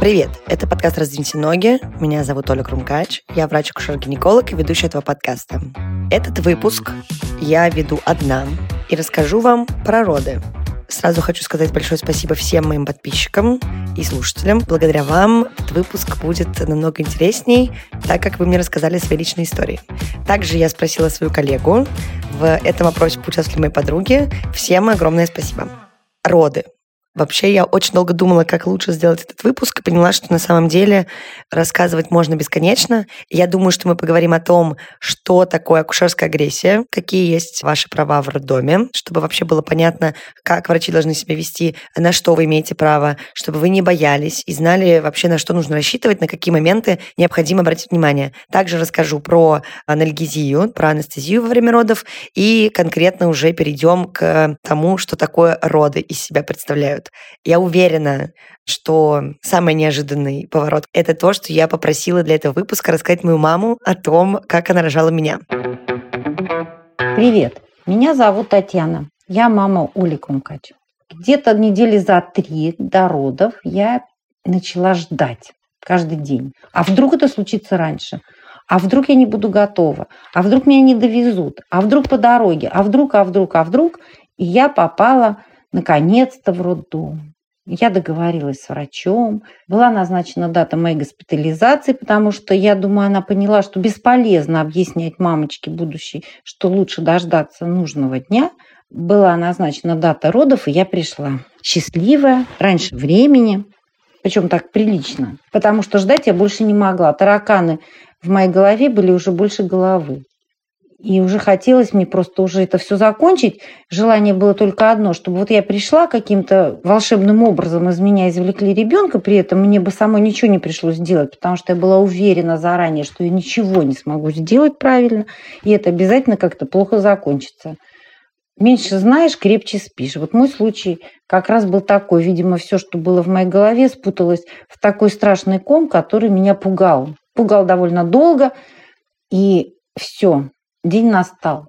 Привет! Это подкаст «Раздвиньте ноги». Меня зовут Оля Крумкач. Я врач-акушер-гинеколог и ведущая этого подкаста. Этот выпуск я веду одна и расскажу вам про роды. Сразу хочу сказать большое спасибо всем моим подписчикам и слушателям. Благодаря вам этот выпуск будет намного интересней, так как вы мне рассказали свои личные истории. Также я спросила свою коллегу. В этом опросе поучаствовали мои подруги. Всем огромное спасибо. Роды. Вообще, я очень долго думала, как лучше сделать этот выпуск, и поняла, что на самом деле рассказывать можно бесконечно. Я думаю, что мы поговорим о том, что такое акушерская агрессия, какие есть ваши права в роддоме, чтобы вообще было понятно, как врачи должны себя вести, на что вы имеете право, чтобы вы не боялись и знали вообще, на что нужно рассчитывать, на какие моменты необходимо обратить внимание. Также расскажу про анальгезию, про анестезию во время родов, и конкретно уже перейдем к тому, что такое роды из себя представляют делают. Я уверена, что самый неожиданный поворот — это то, что я попросила для этого выпуска рассказать мою маму о том, как она рожала меня. Привет, меня зовут Татьяна. Я мама Оли Кумкач. Где-то недели за три до родов я начала ждать каждый день. А вдруг это случится раньше? А вдруг я не буду готова? А вдруг меня не довезут? А вдруг по дороге? А вдруг, а вдруг, а вдруг? И я попала наконец-то в роддом. Я договорилась с врачом, была назначена дата моей госпитализации, потому что я думаю, она поняла, что бесполезно объяснять мамочке будущей, что лучше дождаться нужного дня. Была назначена дата родов, и я пришла счастливая, раньше времени, причем так прилично, потому что ждать я больше не могла. Тараканы в моей голове были уже больше головы. И уже хотелось мне просто уже это все закончить. Желание было только одно, чтобы вот я пришла каким-то волшебным образом из меня извлекли ребенка, при этом мне бы самой ничего не пришлось делать, потому что я была уверена заранее, что я ничего не смогу сделать правильно, и это обязательно как-то плохо закончится. Меньше знаешь, крепче спишь. Вот мой случай как раз был такой. Видимо, все, что было в моей голове, спуталось в такой страшный ком, который меня пугал. Пугал довольно долго, и все, День настал.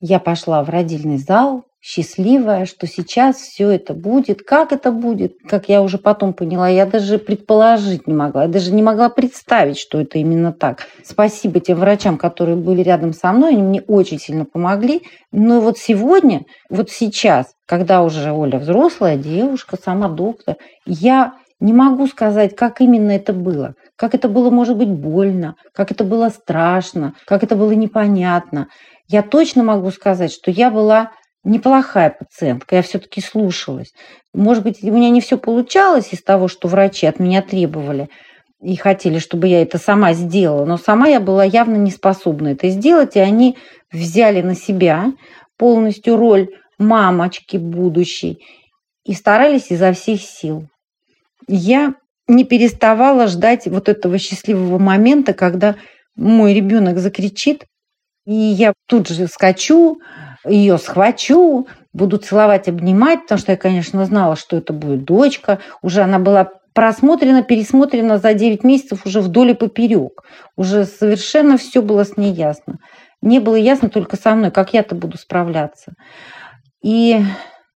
Я пошла в родильный зал, счастливая, что сейчас все это будет. Как это будет? Как я уже потом поняла, я даже предположить не могла. Я даже не могла представить, что это именно так. Спасибо тем врачам, которые были рядом со мной. Они мне очень сильно помогли. Но вот сегодня, вот сейчас, когда уже Оля взрослая девушка, сама доктор, я не могу сказать, как именно это было. Как это было, может быть, больно, как это было страшно, как это было непонятно. Я точно могу сказать, что я была неплохая пациентка, я все-таки слушалась. Может быть, у меня не все получалось из того, что врачи от меня требовали и хотели, чтобы я это сама сделала, но сама я была явно не способна это сделать, и они взяли на себя полностью роль мамочки будущей и старались изо всех сил я не переставала ждать вот этого счастливого момента, когда мой ребенок закричит, и я тут же скачу, ее схвачу, буду целовать, обнимать, потому что я, конечно, знала, что это будет дочка. Уже она была просмотрена, пересмотрена за 9 месяцев уже вдоль и поперек. Уже совершенно все было с ней ясно. Не было ясно только со мной, как я-то буду справляться. И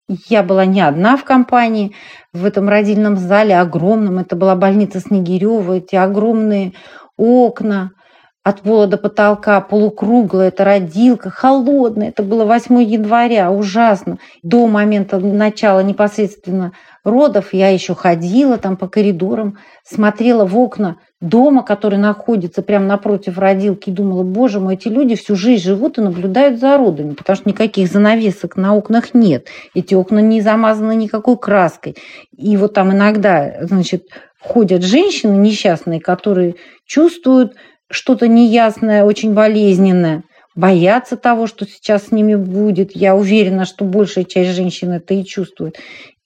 я была не одна в компании, в этом родильном зале огромном. Это была больница Снегирева, эти огромные окна от пола до потолка, полукруглая, это родилка, холодная. Это было 8 января, ужасно. До момента начала непосредственно родов я еще ходила там по коридорам, смотрела в окна дома, который находится прямо напротив родилки, и думала, боже мой, эти люди всю жизнь живут и наблюдают за родами, потому что никаких занавесок на окнах нет. Эти окна не замазаны никакой краской. И вот там иногда, значит, ходят женщины несчастные, которые чувствуют что-то неясное, очень болезненное, боятся того, что сейчас с ними будет. Я уверена, что большая часть женщин это и чувствует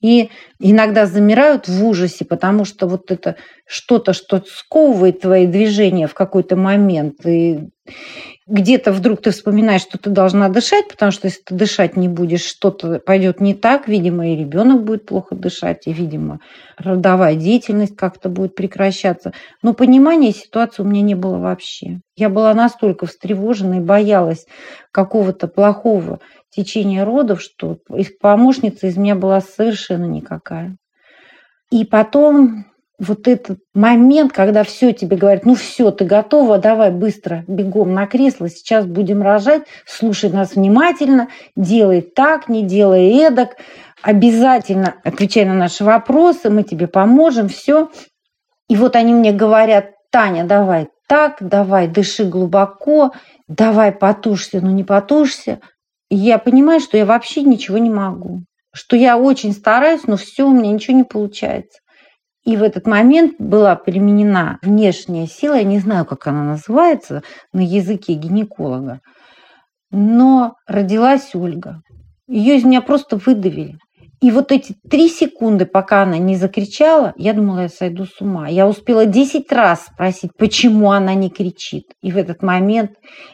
и иногда замирают в ужасе, потому что вот это что-то, что сковывает твои движения в какой-то момент. И, где-то вдруг ты вспоминаешь, что ты должна дышать, потому что если ты дышать не будешь, что-то пойдет не так, видимо, и ребенок будет плохо дышать, и, видимо, родовая деятельность как-то будет прекращаться. Но понимания ситуации у меня не было вообще. Я была настолько встревожена и боялась какого-то плохого течения родов, что помощница из меня была совершенно никакая. И потом вот этот момент, когда все тебе говорят, ну все, ты готова, давай быстро, бегом на кресло, сейчас будем рожать, слушай нас внимательно, делай так, не делай эдак, обязательно отвечай на наши вопросы, мы тебе поможем, все. И вот они мне говорят, Таня, давай так, давай, дыши глубоко, давай потушься, но не потушься. Я понимаю, что я вообще ничего не могу, что я очень стараюсь, но все у меня ничего не получается. И в этот момент была применена внешняя сила, я не знаю, как она называется на языке гинеколога, но родилась Ольга. Ее из меня просто выдавили. И вот эти три секунды, пока она не закричала, я думала, я сойду с ума. Я успела десять раз спросить, почему она не кричит. И в этот момент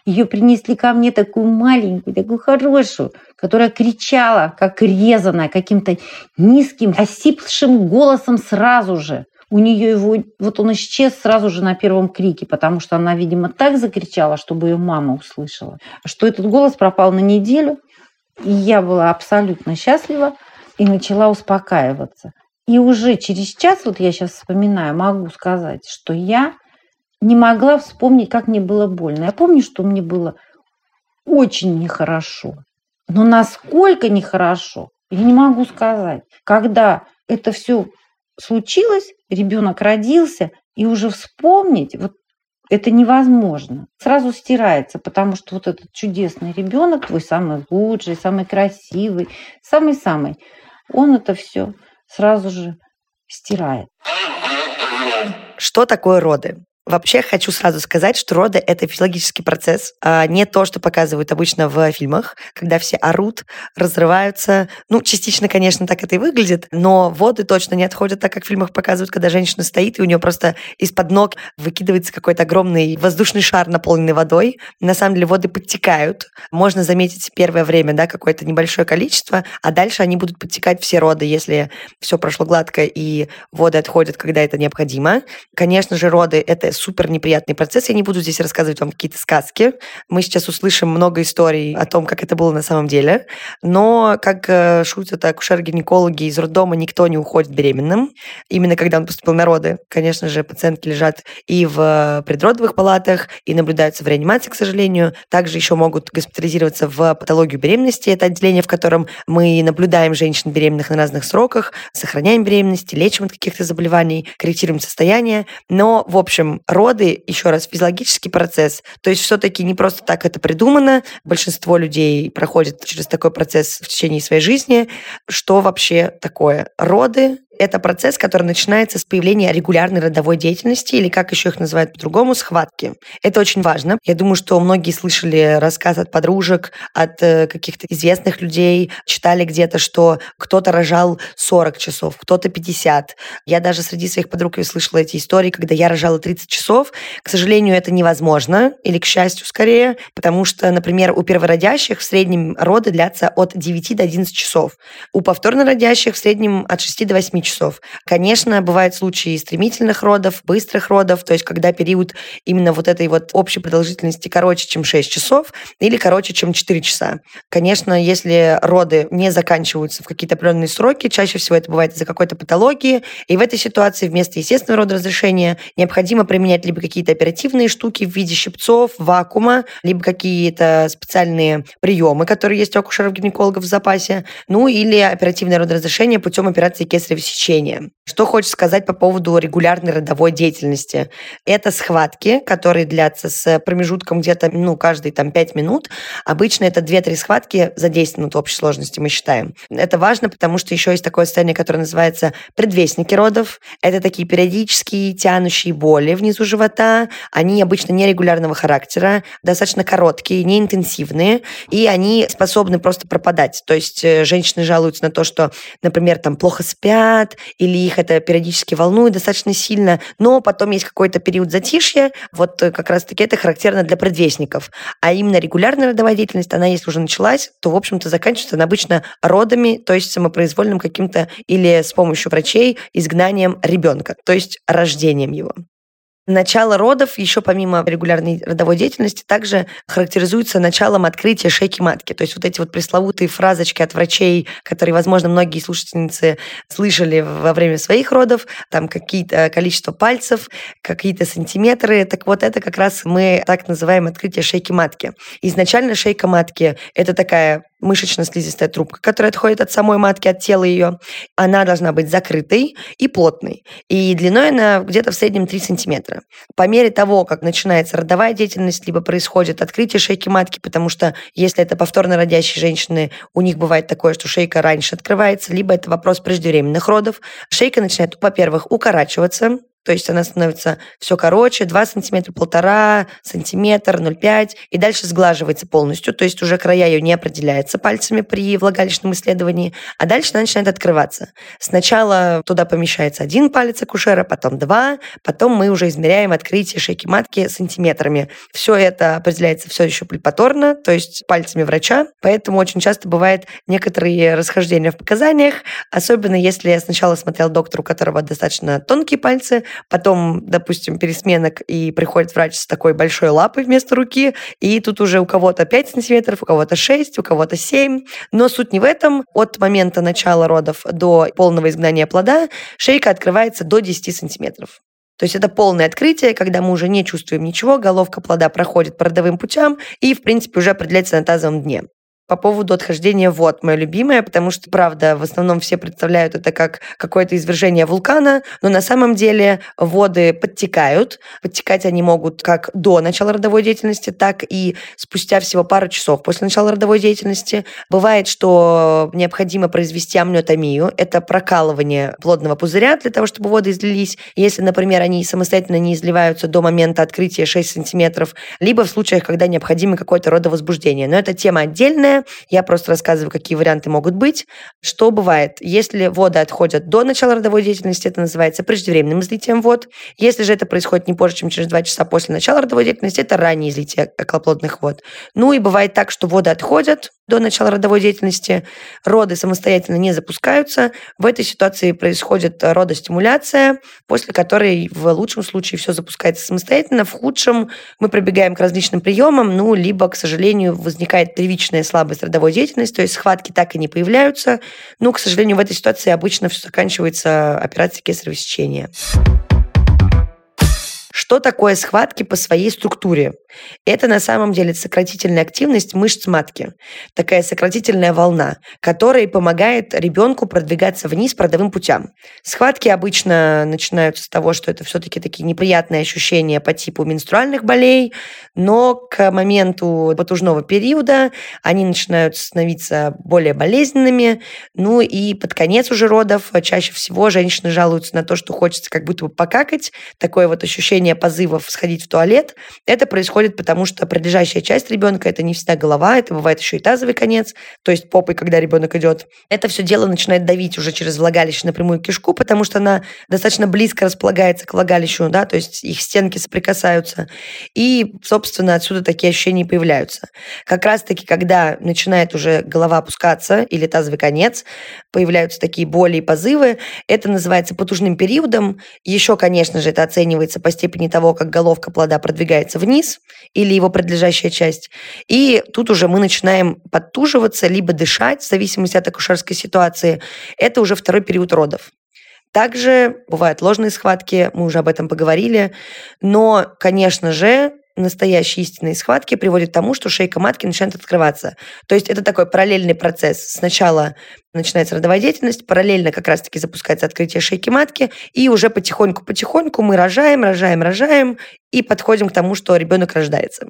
ее принесли ко мне такую маленькую, такую хорошую, которая кричала, как резаная, каким-то низким, осипшим голосом сразу же. У нее его, вот он исчез сразу же на первом крике, потому что она, видимо, так закричала, чтобы ее мама услышала, что этот голос пропал на неделю. И я была абсолютно счастлива, и начала успокаиваться. И уже через час, вот я сейчас вспоминаю, могу сказать, что я не могла вспомнить, как мне было больно. Я помню, что мне было очень нехорошо. Но насколько нехорошо, я не могу сказать. Когда это все случилось, ребенок родился, и уже вспомнить, вот это невозможно. Сразу стирается, потому что вот этот чудесный ребенок, твой самый лучший, самый красивый, самый-самый, он это все сразу же стирает. Что такое роды? Вообще хочу сразу сказать, что роды – это физиологический процесс, а не то, что показывают обычно в фильмах, когда все орут, разрываются. Ну, частично, конечно, так это и выглядит, но воды точно не отходят так, как в фильмах показывают, когда женщина стоит, и у нее просто из-под ног выкидывается какой-то огромный воздушный шар, наполненный водой. На самом деле воды подтекают. Можно заметить первое время да, какое-то небольшое количество, а дальше они будут подтекать все роды, если все прошло гладко и воды отходят, когда это необходимо. Конечно же, роды – это супер неприятный процесс. Я не буду здесь рассказывать вам какие-то сказки. Мы сейчас услышим много историй о том, как это было на самом деле. Но, как э, шутят акушеры-гинекологи из роддома, никто не уходит беременным. Именно когда он поступил на роды, конечно же, пациентки лежат и в предродовых палатах, и наблюдаются в реанимации, к сожалению. Также еще могут госпитализироваться в патологию беременности. Это отделение, в котором мы наблюдаем женщин беременных на разных сроках, сохраняем беременность, лечим от каких-то заболеваний, корректируем состояние. Но, в общем, роды, еще раз, физиологический процесс. То есть все-таки не просто так это придумано. Большинство людей проходит через такой процесс в течение своей жизни. Что вообще такое? Роды это процесс, который начинается с появления регулярной родовой деятельности, или как еще их называют по-другому, схватки. Это очень важно. Я думаю, что многие слышали рассказ от подружек, от э, каких-то известных людей, читали где-то, что кто-то рожал 40 часов, кто-то 50. Я даже среди своих подруг слышала эти истории, когда я рожала 30 часов. К сожалению, это невозможно, или к счастью скорее, потому что, например, у первородящих в среднем роды длятся от 9 до 11 часов. У повторно родящих в среднем от 6 до 8 часов часов. Конечно, бывают случаи стремительных родов, быстрых родов, то есть когда период именно вот этой вот общей продолжительности короче, чем 6 часов или короче, чем 4 часа. Конечно, если роды не заканчиваются в какие-то определенные сроки, чаще всего это бывает из-за какой-то патологии, и в этой ситуации вместо естественного родоразрешения необходимо применять либо какие-то оперативные штуки в виде щипцов, вакуума, либо какие-то специальные приемы, которые есть у акушеров-гинекологов в запасе, ну или оперативное родоразрешение путем операции кесарево сечения. Что хочешь сказать по поводу регулярной родовой деятельности? Это схватки, которые длятся с промежутком где-то, ну, каждые там 5 минут. Обычно это 2-3 схватки за 10 минут общей сложности, мы считаем. Это важно, потому что еще есть такое состояние, которое называется предвестники родов. Это такие периодические тянущие боли внизу живота. Они обычно нерегулярного характера, достаточно короткие, неинтенсивные, и они способны просто пропадать. То есть э, женщины жалуются на то, что, например, там плохо спят, болят, или их это периодически волнует достаточно сильно, но потом есть какой-то период затишья, вот как раз-таки это характерно для предвестников. А именно регулярная родовая деятельность, она если уже началась, то, в общем-то, заканчивается она обычно родами, то есть самопроизвольным каким-то или с помощью врачей изгнанием ребенка, то есть рождением его. Начало родов, еще помимо регулярной родовой деятельности, также характеризуется началом открытия шейки матки. То есть вот эти вот пресловутые фразочки от врачей, которые, возможно, многие слушательницы слышали во время своих родов, там какие-то количество пальцев, какие-то сантиметры. Так вот, это как раз мы так называем открытие шейки матки. Изначально шейка матки – это такая мышечно-слизистая трубка, которая отходит от самой матки, от тела ее, она должна быть закрытой и плотной. И длиной она где-то в среднем 3 сантиметра. По мере того, как начинается родовая деятельность, либо происходит открытие шейки матки, потому что если это повторно родящие женщины, у них бывает такое, что шейка раньше открывается, либо это вопрос преждевременных родов, шейка начинает, во-первых, укорачиваться, то есть она становится все короче, 2 сантиметра, полтора сантиметр, 0,5, и дальше сглаживается полностью, то есть уже края ее не определяется пальцами при влагалищном исследовании, а дальше она начинает открываться. Сначала туда помещается один палец акушера, потом два, потом мы уже измеряем открытие шейки матки сантиметрами. Все это определяется все еще плепаторно, то есть пальцами врача, поэтому очень часто бывает некоторые расхождения в показаниях, особенно если я сначала смотрел доктора, у которого достаточно тонкие пальцы, потом, допустим, пересменок, и приходит врач с такой большой лапой вместо руки, и тут уже у кого-то 5 сантиметров, у кого-то 6, у кого-то 7. Но суть не в этом. От момента начала родов до полного изгнания плода шейка открывается до 10 сантиметров. То есть это полное открытие, когда мы уже не чувствуем ничего, головка плода проходит по родовым путям и, в принципе, уже определяется на тазовом дне по поводу отхождения вод, мое любимое, потому что, правда, в основном все представляют это как какое-то извержение вулкана, но на самом деле воды подтекают. Подтекать они могут как до начала родовой деятельности, так и спустя всего пару часов после начала родовой деятельности. Бывает, что необходимо произвести амниотомию. Это прокалывание плодного пузыря для того, чтобы воды излились. Если, например, они самостоятельно не изливаются до момента открытия 6 сантиметров, либо в случаях, когда необходимо какое-то родовозбуждение. Но это тема отдельная, я просто рассказываю, какие варианты могут быть. Что бывает? Если воды отходят до начала родовой деятельности, это называется преждевременным излитием вод. Если же это происходит не позже, чем через 2 часа после начала родовой деятельности, это раннее излитие околоплодных вод. Ну и бывает так, что воды отходят до начала родовой деятельности, роды самостоятельно не запускаются. В этой ситуации происходит родостимуляция, после которой в лучшем случае все запускается самостоятельно, в худшем мы прибегаем к различным приемам, ну, либо, к сожалению, возникает первичная слабость слабость родовой деятельности, то есть схватки так и не появляются. Но, к сожалению, в этой ситуации обычно все заканчивается операцией кесарево сечения. Что такое схватки по своей структуре? Это на самом деле сократительная активность мышц матки. Такая сократительная волна, которая помогает ребенку продвигаться вниз по родовым путям. Схватки обычно начинаются с того, что это все-таки такие неприятные ощущения по типу менструальных болей, но к моменту потужного периода они начинают становиться более болезненными. Ну и под конец уже родов чаще всего женщины жалуются на то, что хочется как будто бы покакать. Такое вот ощущение позывов сходить в туалет. Это происходит потому, что прилежащая часть ребенка это не всегда голова, это бывает еще и тазовый конец, то есть попой, когда ребенок идет. Это все дело начинает давить уже через влагалище напрямую кишку, потому что она достаточно близко располагается к влагалищу, да, то есть их стенки соприкасаются. И, собственно, отсюда такие ощущения появляются. Как раз-таки, когда начинает уже голова опускаться или тазовый конец, появляются такие боли и позывы, это называется потужным периодом. Еще, конечно же, это оценивается по степени того, как головка плода продвигается вниз или его предлежащая часть. И тут уже мы начинаем подтуживаться, либо дышать, в зависимости от акушерской ситуации. Это уже второй период родов. Также бывают ложные схватки, мы уже об этом поговорили. Но, конечно же, настоящие истинные схватки приводят к тому, что шейка матки начинает открываться. То есть это такой параллельный процесс. Сначала начинается родовая деятельность, параллельно как раз-таки запускается открытие шейки матки, и уже потихоньку-потихоньку мы рожаем, рожаем, рожаем, и подходим к тому, что ребенок рождается.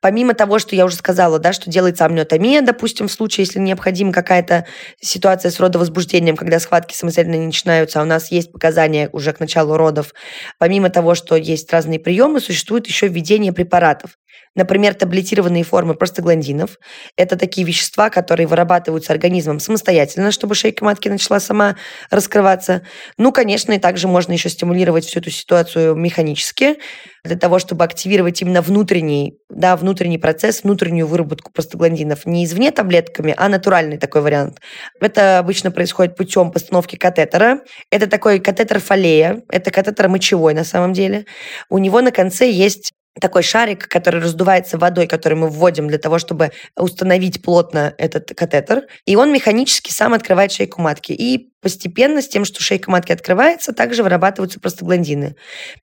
Помимо того, что я уже сказала, да, что делается амниотомия, допустим, в случае, если необходима какая-то ситуация с родовозбуждением, когда схватки самостоятельно не начинаются, а у нас есть показания уже к началу родов. Помимо того, что есть разные приемы, существует еще введение препаратов. Например, таблетированные формы простагландинов. Это такие вещества, которые вырабатываются организмом самостоятельно, чтобы шейка матки начала сама раскрываться. Ну, конечно, и также можно еще стимулировать всю эту ситуацию механически, для того, чтобы активировать именно внутренний, да, внутренний процесс, внутреннюю выработку простагландинов. Не извне таблетками, а натуральный такой вариант. Это обычно происходит путем постановки катетера. Это такой катетер фолея, это катетер мочевой на самом деле. У него на конце есть такой шарик, который раздувается водой, который мы вводим для того, чтобы установить плотно этот катетер. И он механически сам открывает шейку матки. И постепенно с тем, что шейка матки открывается, также вырабатываются простагландины.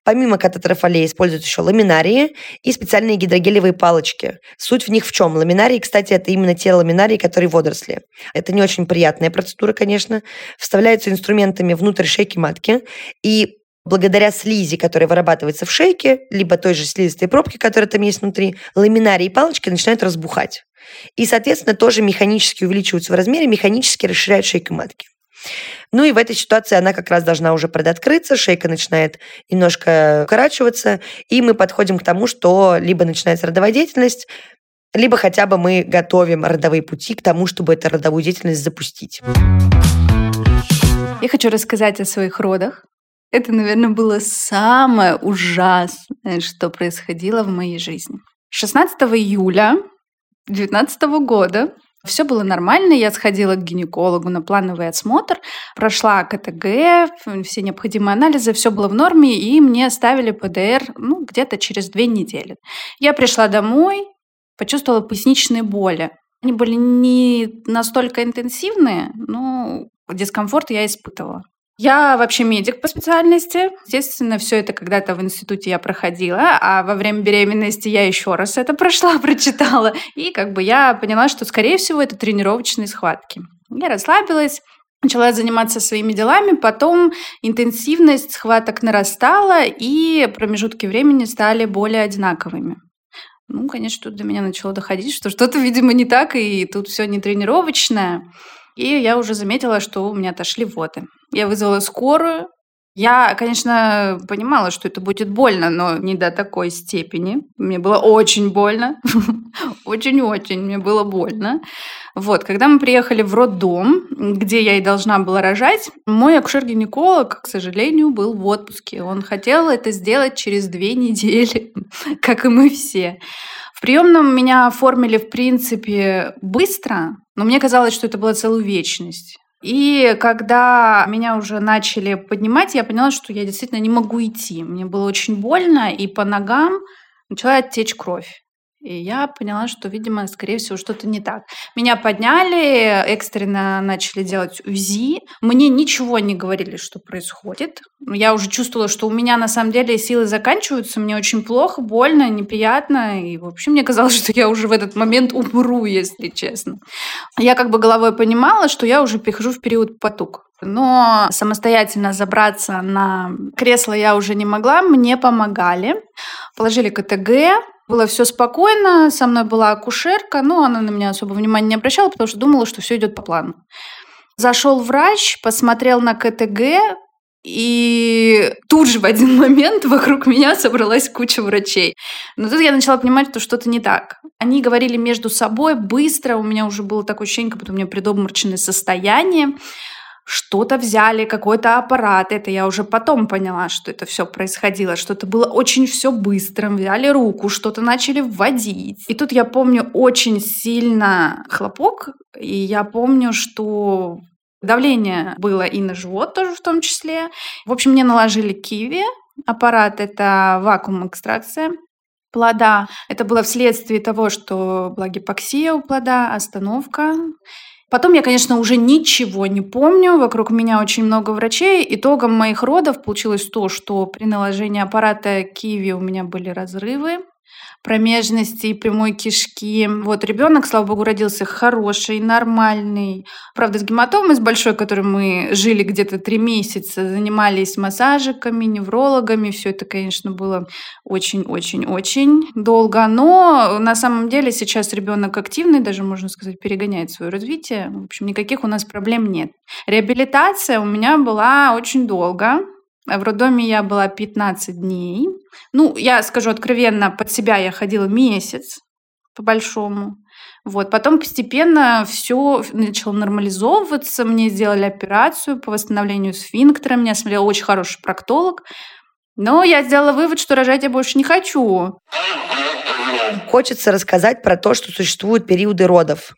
Помимо катетера фолей используют еще ламинарии и специальные гидрогелевые палочки. Суть в них в чем? Ламинарии, кстати, это именно те ламинарии, которые водоросли. Это не очень приятная процедура, конечно. Вставляются инструментами внутрь шейки матки, и благодаря слизи, которая вырабатывается в шейке, либо той же слизистой пробки, которая там есть внутри, ламинарии и палочки начинают разбухать. И, соответственно, тоже механически увеличиваются в размере, механически расширяют шейку матки. Ну и в этой ситуации она как раз должна уже предоткрыться, шейка начинает немножко укорачиваться, и мы подходим к тому, что либо начинается родовая деятельность, либо хотя бы мы готовим родовые пути к тому, чтобы эту родовую деятельность запустить. Я хочу рассказать о своих родах. Это, наверное, было самое ужасное, что происходило в моей жизни. 16 июля 2019 года все было нормально, я сходила к гинекологу на плановый осмотр, прошла КТГ, все необходимые анализы, все было в норме, и мне оставили ПДР ну, где-то через две недели. Я пришла домой, почувствовала поясничные боли. Они были не настолько интенсивные, но дискомфорт я испытывала. Я вообще медик по специальности. Естественно, все это когда-то в институте я проходила, а во время беременности я еще раз это прошла, прочитала. И как бы я поняла, что, скорее всего, это тренировочные схватки. Я расслабилась, начала заниматься своими делами, потом интенсивность схваток нарастала, и промежутки времени стали более одинаковыми. Ну, конечно, тут до меня начало доходить, что что-то, видимо, не так, и тут все не тренировочное. И я уже заметила, что у меня отошли воды. Я вызвала скорую. Я, конечно, понимала, что это будет больно, но не до такой степени. Мне было очень больно. Очень-очень мне было больно. Вот, когда мы приехали в роддом, где я и должна была рожать, мой акушер-гинеколог, к сожалению, был в отпуске. Он хотел это сделать через две недели, как и мы все. В приемном меня оформили, в принципе, быстро, но мне казалось, что это была целую вечность. И когда меня уже начали поднимать, я поняла, что я действительно не могу идти. Мне было очень больно, и по ногам начала течь кровь. И я поняла, что, видимо, скорее всего, что-то не так. Меня подняли, экстренно начали делать УЗИ. Мне ничего не говорили, что происходит. Я уже чувствовала, что у меня на самом деле силы заканчиваются. Мне очень плохо, больно, неприятно. И, в общем, мне казалось, что я уже в этот момент умру, если честно. Я как бы головой понимала, что я уже перехожу в период потуг. Но самостоятельно забраться на кресло я уже не могла, мне помогали. Положили КТГ, было все спокойно, со мной была акушерка, но она на меня особо внимания не обращала, потому что думала, что все идет по плану. Зашел врач, посмотрел на КТГ, и тут же в один момент вокруг меня собралась куча врачей. Но тут я начала понимать, что что-то не так. Они говорили между собой быстро, у меня уже было такое ощущение, как будто у меня предобморочное состояние что-то взяли, какой-то аппарат. Это я уже потом поняла, что это все происходило, что это было очень все быстро. Взяли руку, что-то начали вводить. И тут я помню очень сильно хлопок, и я помню, что давление было и на живот тоже в том числе. В общем, мне наложили киви. Аппарат – это вакуум-экстракция плода. Это было вследствие того, что была гипоксия у плода, остановка. Потом я, конечно, уже ничего не помню. Вокруг меня очень много врачей. Итогом моих родов получилось то, что при наложении аппарата Киви у меня были разрывы промежности и прямой кишки. Вот ребенок, слава богу, родился хороший, нормальный. Правда, с гематомой, с большой, которой мы жили где-то три месяца, занимались массажиками, неврологами. Все это, конечно, было очень-очень-очень долго. Но на самом деле сейчас ребенок активный, даже, можно сказать, перегоняет свое развитие. В общем, никаких у нас проблем нет. Реабилитация у меня была очень долго. В роддоме я была 15 дней. Ну, я скажу откровенно, под себя я ходила месяц, по-большому. Вот. Потом постепенно все начало нормализовываться. Мне сделали операцию по восстановлению сфинктера. Меня смотрел очень хороший проктолог. Но я сделала вывод, что рожать я больше не хочу. Хочется рассказать про то, что существуют периоды родов.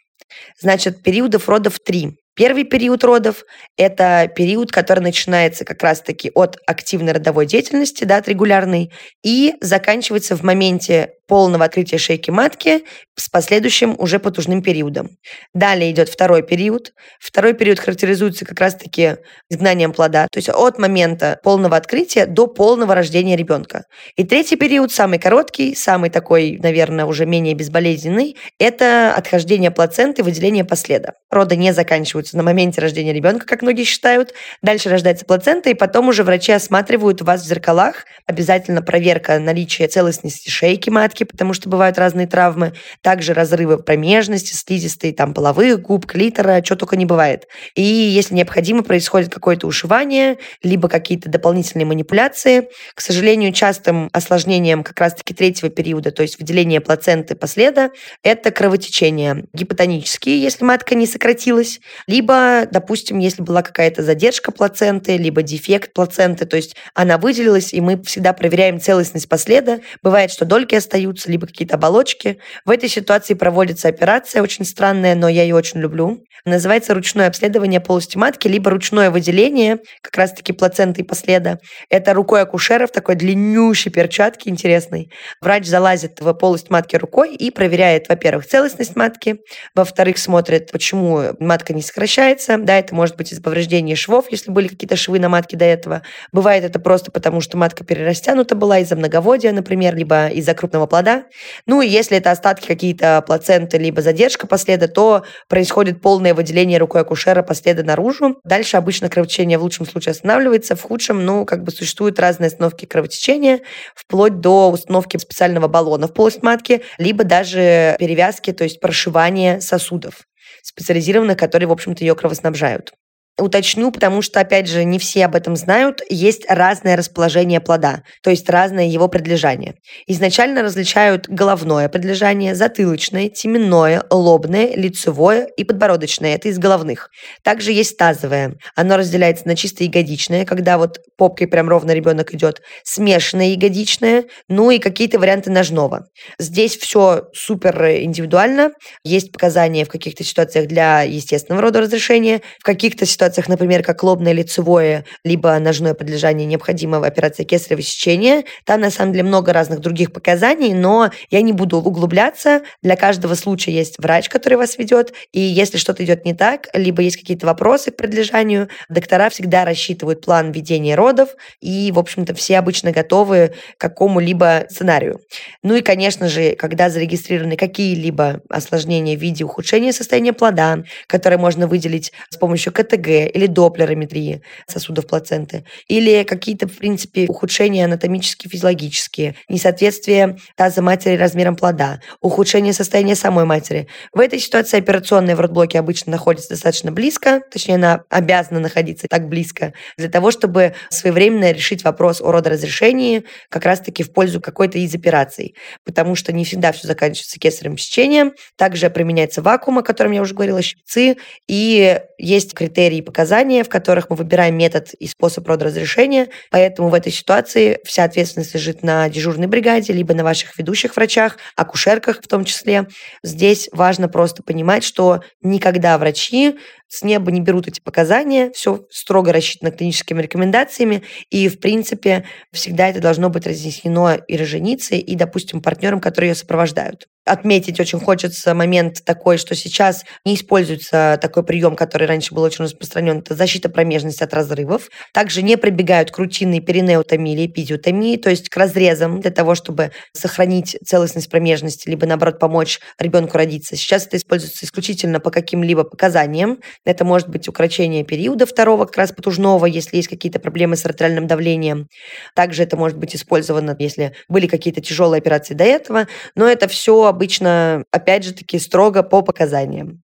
Значит, периодов родов три. Первый период родов – это период, который начинается как раз-таки от активной родовой деятельности, да, от регулярной, и заканчивается в моменте полного открытия шейки матки с последующим уже потужным периодом. Далее идет второй период. Второй период характеризуется как раз-таки изгнанием плода, то есть от момента полного открытия до полного рождения ребенка. И третий период, самый короткий, самый такой, наверное, уже менее безболезненный, это отхождение плаценты, выделение последа. Роды не заканчиваются на моменте рождения ребенка, как многие считают. Дальше рождается плацента, и потом уже врачи осматривают вас в зеркалах. Обязательно проверка наличия целостности шейки матки, матки, потому что бывают разные травмы, также разрывы промежности, слизистой, там, половых губ, клитора, что только не бывает. И если необходимо, происходит какое-то ушивание, либо какие-то дополнительные манипуляции. К сожалению, частым осложнением как раз-таки третьего периода, то есть выделение плаценты последа, это кровотечение гипотонические, если матка не сократилась, либо, допустим, если была какая-то задержка плаценты, либо дефект плаценты, то есть она выделилась, и мы всегда проверяем целостность последа. Бывает, что дольки остаются, остаются, либо какие-то оболочки. В этой ситуации проводится операция, очень странная, но я ее очень люблю. Называется ручное обследование полости матки, либо ручное выделение, как раз-таки плаценты и последа. Это рукой акушера в такой длиннющей перчатке интересной. Врач залазит в полость матки рукой и проверяет, во-первых, целостность матки, во-вторых, смотрит, почему матка не сокращается. Да, это может быть из повреждения швов, если были какие-то швы на матке до этого. Бывает это просто потому, что матка перерастянута была из-за многоводия, например, либо из-за крупного плода. Ну и если это остатки какие-то плаценты, либо задержка последа, то происходит полное выделение рукой акушера последа наружу. Дальше обычно кровотечение в лучшем случае останавливается, в худшем, ну, как бы существуют разные остановки кровотечения, вплоть до установки специального баллона в полость матки, либо даже перевязки, то есть прошивание сосудов специализированных, которые, в общем-то, ее кровоснабжают. Уточню, потому что, опять же, не все об этом знают. Есть разное расположение плода, то есть разное его предлежание. Изначально различают головное предлежание, затылочное, теменное, лобное, лицевое и подбородочное. Это из головных. Также есть тазовое. Оно разделяется на чисто ягодичное, когда вот попкой прям ровно ребенок идет, смешанное ягодичное, ну и какие-то варианты ножного. Здесь все супер индивидуально. Есть показания в каких-то ситуациях для естественного рода разрешения, в каких-то ситуациях ситуациях, например, как лобное лицевое, либо ножное подлежание необходима операция кесарево сечения. Там, на самом деле, много разных других показаний, но я не буду углубляться. Для каждого случая есть врач, который вас ведет, и если что-то идет не так, либо есть какие-то вопросы к предлежанию, доктора всегда рассчитывают план ведения родов, и, в общем-то, все обычно готовы к какому-либо сценарию. Ну и, конечно же, когда зарегистрированы какие-либо осложнения в виде ухудшения состояния плода, которые можно выделить с помощью КТГ, или доплерометрии сосудов плаценты, или какие-то, в принципе, ухудшения анатомические, физиологические, несоответствие таза матери размером плода, ухудшение состояния самой матери. В этой ситуации операционная в родблоке обычно находится достаточно близко, точнее, она обязана находиться так близко, для того, чтобы своевременно решить вопрос о родоразрешении как раз-таки в пользу какой-то из операций, потому что не всегда все заканчивается кесарем сечением, также применяется вакуум, о котором я уже говорила, щипцы, и есть критерии показания, в которых мы выбираем метод и способ родоразрешения, поэтому в этой ситуации вся ответственность лежит на дежурной бригаде, либо на ваших ведущих врачах, акушерках в том числе. Здесь важно просто понимать, что никогда врачи с неба не берут эти показания, все строго рассчитано клиническими рекомендациями, и, в принципе, всегда это должно быть разъяснено и роженицей, и, допустим, партнерам, которые ее сопровождают. Отметить очень хочется момент такой, что сейчас не используется такой прием, который раньше был очень распространен, это защита промежности от разрывов. Также не прибегают к рутинной перинеотомии или эпидиотомии, то есть к разрезам для того, чтобы сохранить целостность промежности, либо, наоборот, помочь ребенку родиться. Сейчас это используется исключительно по каким-либо показаниям, это может быть укорочение периода второго, как раз потужного, если есть какие-то проблемы с артериальным давлением. Также это может быть использовано, если были какие-то тяжелые операции до этого. Но это все обычно, опять же таки, строго по показаниям.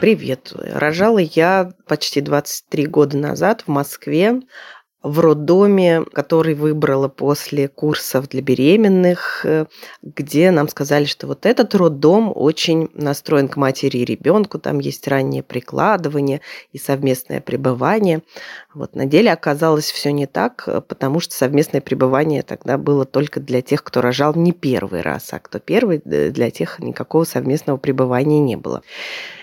Привет. Рожала я почти 23 года назад в Москве в роддоме, который выбрала после курсов для беременных, э, где нам сказали, что вот этот роддом очень настроен к матери и ребенку, там есть раннее прикладывание и совместное пребывание. Вот на деле оказалось все не так, э, потому что совместное пребывание тогда было только для тех, кто рожал не первый раз, а кто первый, для тех никакого совместного пребывания не было.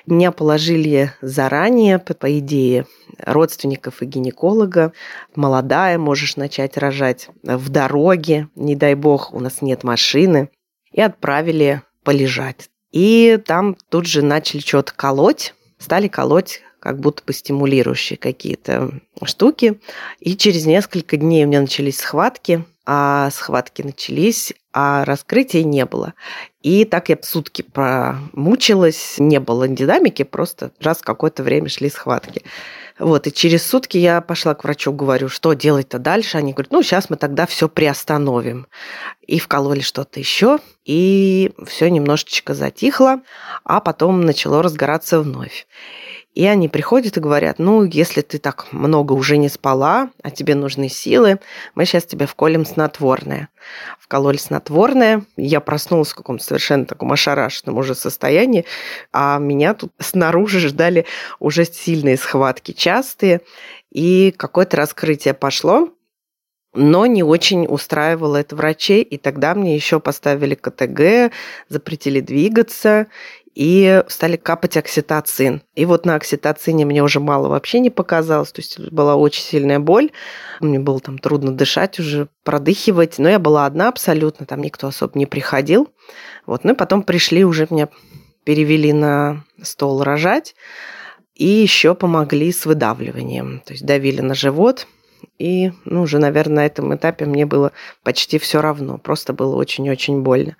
Меня положили заранее, по идее, родственников и гинеколога. Молодая, можешь начать рожать в дороге, не дай бог, у нас нет машины. И отправили полежать. И там тут же начали что-то колоть, стали колоть как будто бы стимулирующие какие-то штуки. И через несколько дней у меня начались схватки, а схватки начались, а раскрытия не было. И так я сутки промучилась, не было динамики, просто раз какое-то время шли схватки. Вот, и через сутки я пошла к врачу, говорю, что делать-то дальше. Они говорят, ну, сейчас мы тогда все приостановим. И вкололи что-то еще, и все немножечко затихло, а потом начало разгораться вновь. И они приходят и говорят, ну, если ты так много уже не спала, а тебе нужны силы, мы сейчас тебе вколем снотворное. Вкололи снотворное, я проснулась в каком-то совершенно таком ошарашенном уже состоянии, а меня тут снаружи ждали уже сильные схватки, частые, и какое-то раскрытие пошло, но не очень устраивало это врачей, и тогда мне еще поставили КТГ, запретили двигаться, и стали капать окситоцин. И вот на окситоцине мне уже мало вообще не показалось, то есть была очень сильная боль, мне было там трудно дышать уже, продыхивать, но я была одна абсолютно, там никто особо не приходил. Вот, ну и потом пришли, уже меня перевели на стол рожать, и еще помогли с выдавливанием, то есть давили на живот, и ну, уже, наверное, на этом этапе мне было почти все равно. Просто было очень-очень больно.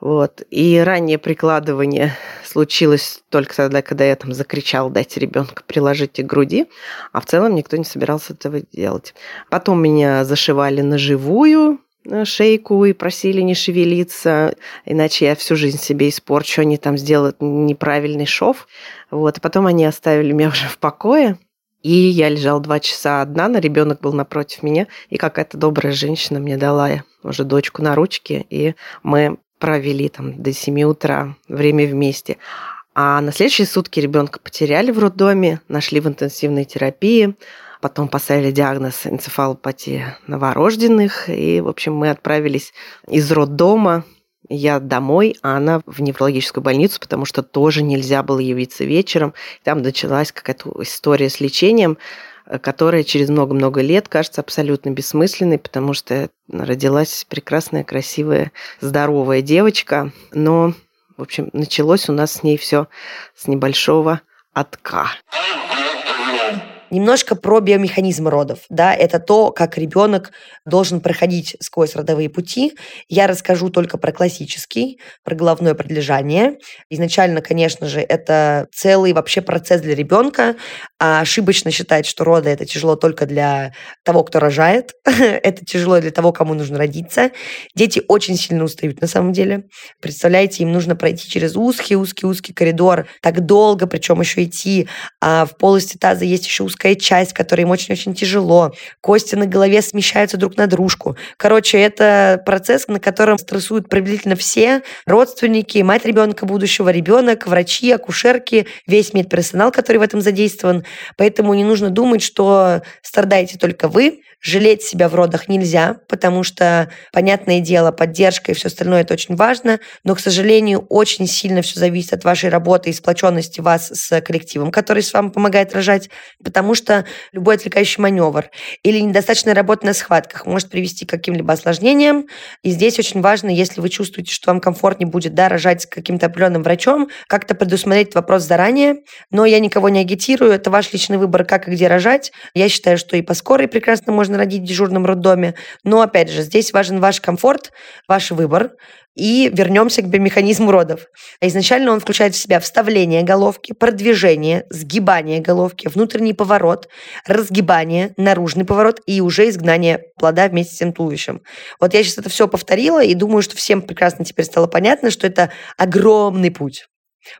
Вот. И раннее прикладывание случилось только тогда, когда я там закричала дать ребенка приложить к груди, а в целом никто не собирался этого делать. Потом меня зашивали на живую, э, шейку и просили не шевелиться, иначе я всю жизнь себе испорчу, они там сделают неправильный шов. Вот. Потом они оставили меня уже в покое, и я лежала два часа одна, на ребенок был напротив меня, и какая-то добрая женщина мне дала уже дочку на ручки, и мы провели там до 7 утра время вместе. А на следующие сутки ребенка потеряли в роддоме, нашли в интенсивной терапии, потом поставили диагноз энцефалопатия новорожденных, и, в общем, мы отправились из роддома я домой, а она в неврологическую больницу, потому что тоже нельзя было явиться вечером. Там началась какая-то история с лечением, э, которая через много-много лет кажется абсолютно бессмысленной, потому что родилась прекрасная, красивая, здоровая девочка. Но, в общем, началось у нас с ней все с небольшого отка. Немножко про биомеханизм родов. Да, это то, как ребенок должен проходить сквозь родовые пути. Я расскажу только про классический, про головное прилежание. Изначально, конечно же, это целый вообще процесс для ребенка. А ошибочно считать, что роды это тяжело только для того, кто рожает. это тяжело для того, кому нужно родиться. Дети очень сильно устают на самом деле. Представляете, им нужно пройти через узкий-узкий-узкий коридор так долго, причем еще идти. А в полости таза есть еще узкий узкая часть, которой им очень-очень тяжело. Кости на голове смещаются друг на дружку. Короче, это процесс, на котором стрессуют приблизительно все родственники, мать ребенка будущего, ребенок, врачи, акушерки, весь медперсонал, который в этом задействован. Поэтому не нужно думать, что страдаете только вы. Жалеть себя в родах нельзя, потому что, понятное дело, поддержка и все остальное это очень важно, но, к сожалению, очень сильно все зависит от вашей работы и сплоченности вас с коллективом, который с вами помогает рожать, потому что любой отвлекающий маневр или недостаточная работа на схватках может привести к каким-либо осложнениям. И здесь очень важно, если вы чувствуете, что вам комфортнее будет да, рожать с каким-то определенным врачом, как-то предусмотреть вопрос заранее. Но я никого не агитирую, это ваш личный выбор, как и где рожать. Я считаю, что и по скорой прекрасно можно можно родить в дежурном роддоме. Но, опять же, здесь важен ваш комфорт, ваш выбор. И вернемся к механизму родов. Изначально он включает в себя вставление головки, продвижение, сгибание головки, внутренний поворот, разгибание, наружный поворот и уже изгнание плода вместе с тем туловищем. Вот я сейчас это все повторила и думаю, что всем прекрасно теперь стало понятно, что это огромный путь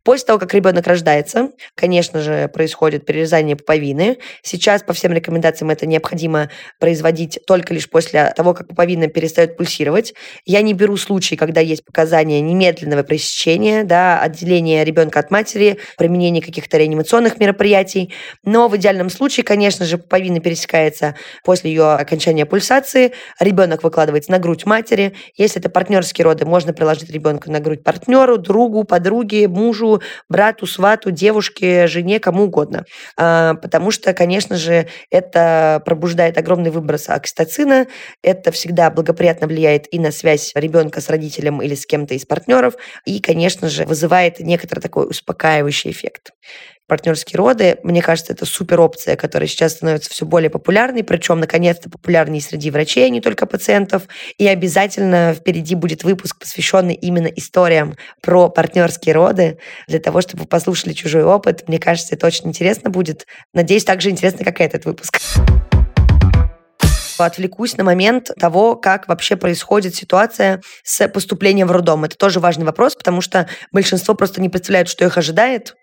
После того, как ребенок рождается, конечно же, происходит перерезание пуповины. Сейчас по всем рекомендациям это необходимо производить только лишь после того, как пуповина перестает пульсировать. Я не беру случаи, когда есть показания немедленного пресечения, да, отделения ребенка от матери, применения каких-то реанимационных мероприятий. Но в идеальном случае, конечно же, пуповина пересекается после ее окончания пульсации. Ребенок выкладывается на грудь матери. Если это партнерские роды, можно приложить ребенка на грудь партнеру, другу, подруге, мужу, мужу, брату, свату, девушке, жене, кому угодно. А, потому что, конечно же, это пробуждает огромный выброс окситоцина, это всегда благоприятно влияет и на связь ребенка с родителем или с кем-то из партнеров, и, конечно же, вызывает некоторый такой успокаивающий эффект партнерские роды. Мне кажется, это супер опция, которая сейчас становится все более популярной, причем, наконец-то, популярней среди врачей, а не только пациентов. И обязательно впереди будет выпуск, посвященный именно историям про партнерские роды, для того, чтобы послушали чужой опыт. Мне кажется, это очень интересно будет. Надеюсь, так же интересно, как и этот выпуск отвлекусь на момент того, как вообще происходит ситуация с поступлением в роддом. Это тоже важный вопрос, потому что большинство просто не представляют, что их ожидает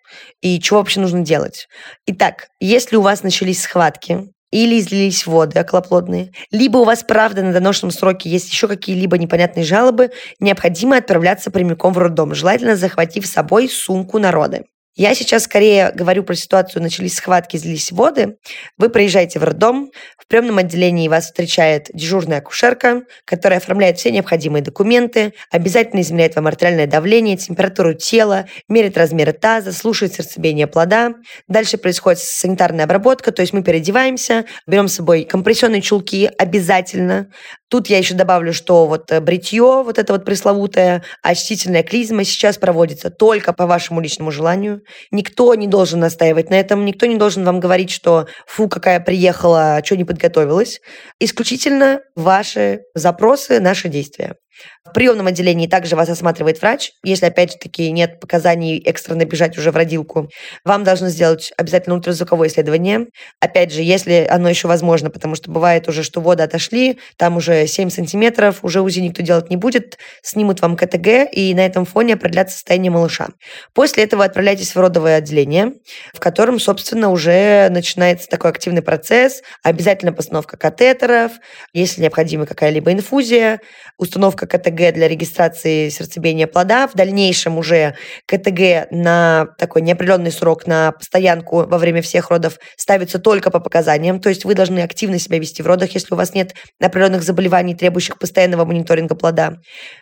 и чего вообще нужно делать. Итак, если у вас начались схватки, или излились воды околоплодные, либо у вас правда на доношенном сроке есть еще какие-либо непонятные жалобы, необходимо отправляться прямиком в роддом, желательно захватив с собой сумку народы. Я сейчас скорее говорю про ситуацию, начались схватки, злились воды. Вы приезжаете в роддом, в приемном отделении вас встречает дежурная акушерка, которая оформляет все необходимые документы, обязательно измеряет вам артериальное давление, температуру тела, мерит размеры таза, слушает сердцебиение плода. Дальше происходит санитарная обработка, то есть мы переодеваемся, берем с собой компрессионные чулки обязательно, Тут я еще добавлю, что вот э, бритье, вот это вот пресловутое, очистительная клизма сейчас проводится только по вашему личному желанию. Никто не должен настаивать на этом, никто не должен вам говорить, что фу, какая приехала, что не подготовилась. Исключительно ваши запросы, наши действия. В приемном отделении также вас осматривает врач. Если, опять же таки, нет показаний экстренно бежать уже в родилку, вам должны сделать обязательно ультразвуковое исследование. Опять же, если оно еще возможно, потому что бывает уже, что воды отошли, там уже 7 сантиметров, уже УЗИ никто делать не будет, снимут вам КТГ, и на этом фоне определят состояние малыша. После этого отправляйтесь в родовое отделение, в котором, собственно, уже начинается такой активный процесс. Обязательно постановка катетеров, если необходима какая-либо инфузия, установка КТГ для регистрации сердцебиения плода, в дальнейшем уже КТГ на такой неопределенный срок, на постоянку во время всех родов ставится только по показаниям, то есть вы должны активно себя вести в родах, если у вас нет определенных заболеваний, требующих постоянного мониторинга плода.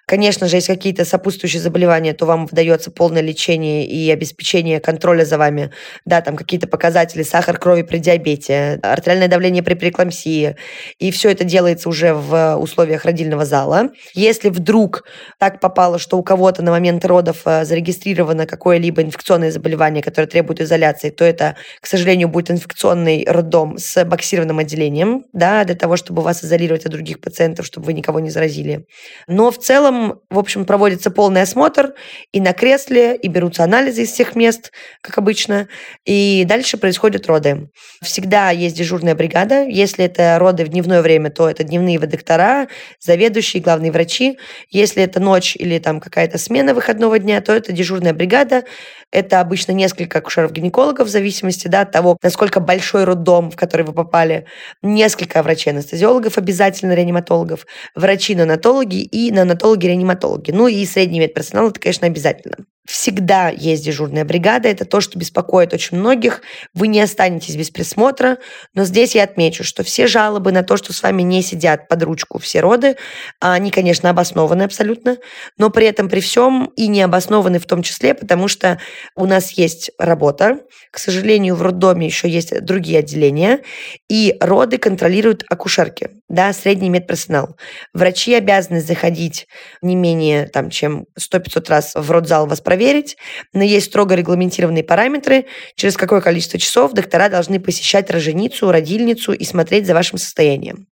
Конечно же, если какие-то сопутствующие заболевания, то вам выдается полное лечение и обеспечение контроля за вами, да, там какие-то показатели, сахар крови при диабете, артериальное давление при преэклампсии, и все это делается уже в условиях родильного зала. Если вдруг так попало, что у кого-то на момент родов э, зарегистрировано какое-либо инфекционное заболевание, которое требует изоляции, то это, к сожалению, будет инфекционный роддом с боксированным отделением, да, для того, чтобы вас изолировать от других пациентов, чтобы вы никого не заразили. Но в целом, в общем, проводится полный осмотр и на кресле, и берутся анализы из всех мест, как обычно, и дальше происходят роды. Всегда есть дежурная бригада. Если это роды в дневное время, то это дневные водоктора, заведующие, главные врачи. Если это ночь или там какая-то смена выходного дня, то это дежурная бригада. Это обычно несколько акушеров-гинекологов в зависимости да, от того, насколько большой роддом, в который вы попали. Несколько врачей-анестезиологов обязательно, реаниматологов, врачи-неонатологи и неонатологи-реаниматологи. Ну и средний медперсонал, это, конечно, обязательно. Всегда есть дежурная бригада. Это то, что беспокоит очень многих. Вы не останетесь без присмотра. Но здесь я отмечу, что все жалобы на то, что с вами не сидят под ручку все роды, они, конечно, обоснованы абсолютно. Но при этом, при всем и не обоснованы в том числе, потому что у нас есть работа. К сожалению, в роддоме еще есть другие отделения. И роды контролируют акушерки, да, средний медперсонал. Врачи обязаны заходить не менее, там, чем 100-500 раз в родзал вас проверить, но есть строго регламентированные параметры, через какое количество часов доктора должны посещать роженицу, родильницу и смотреть за вашим состоянием.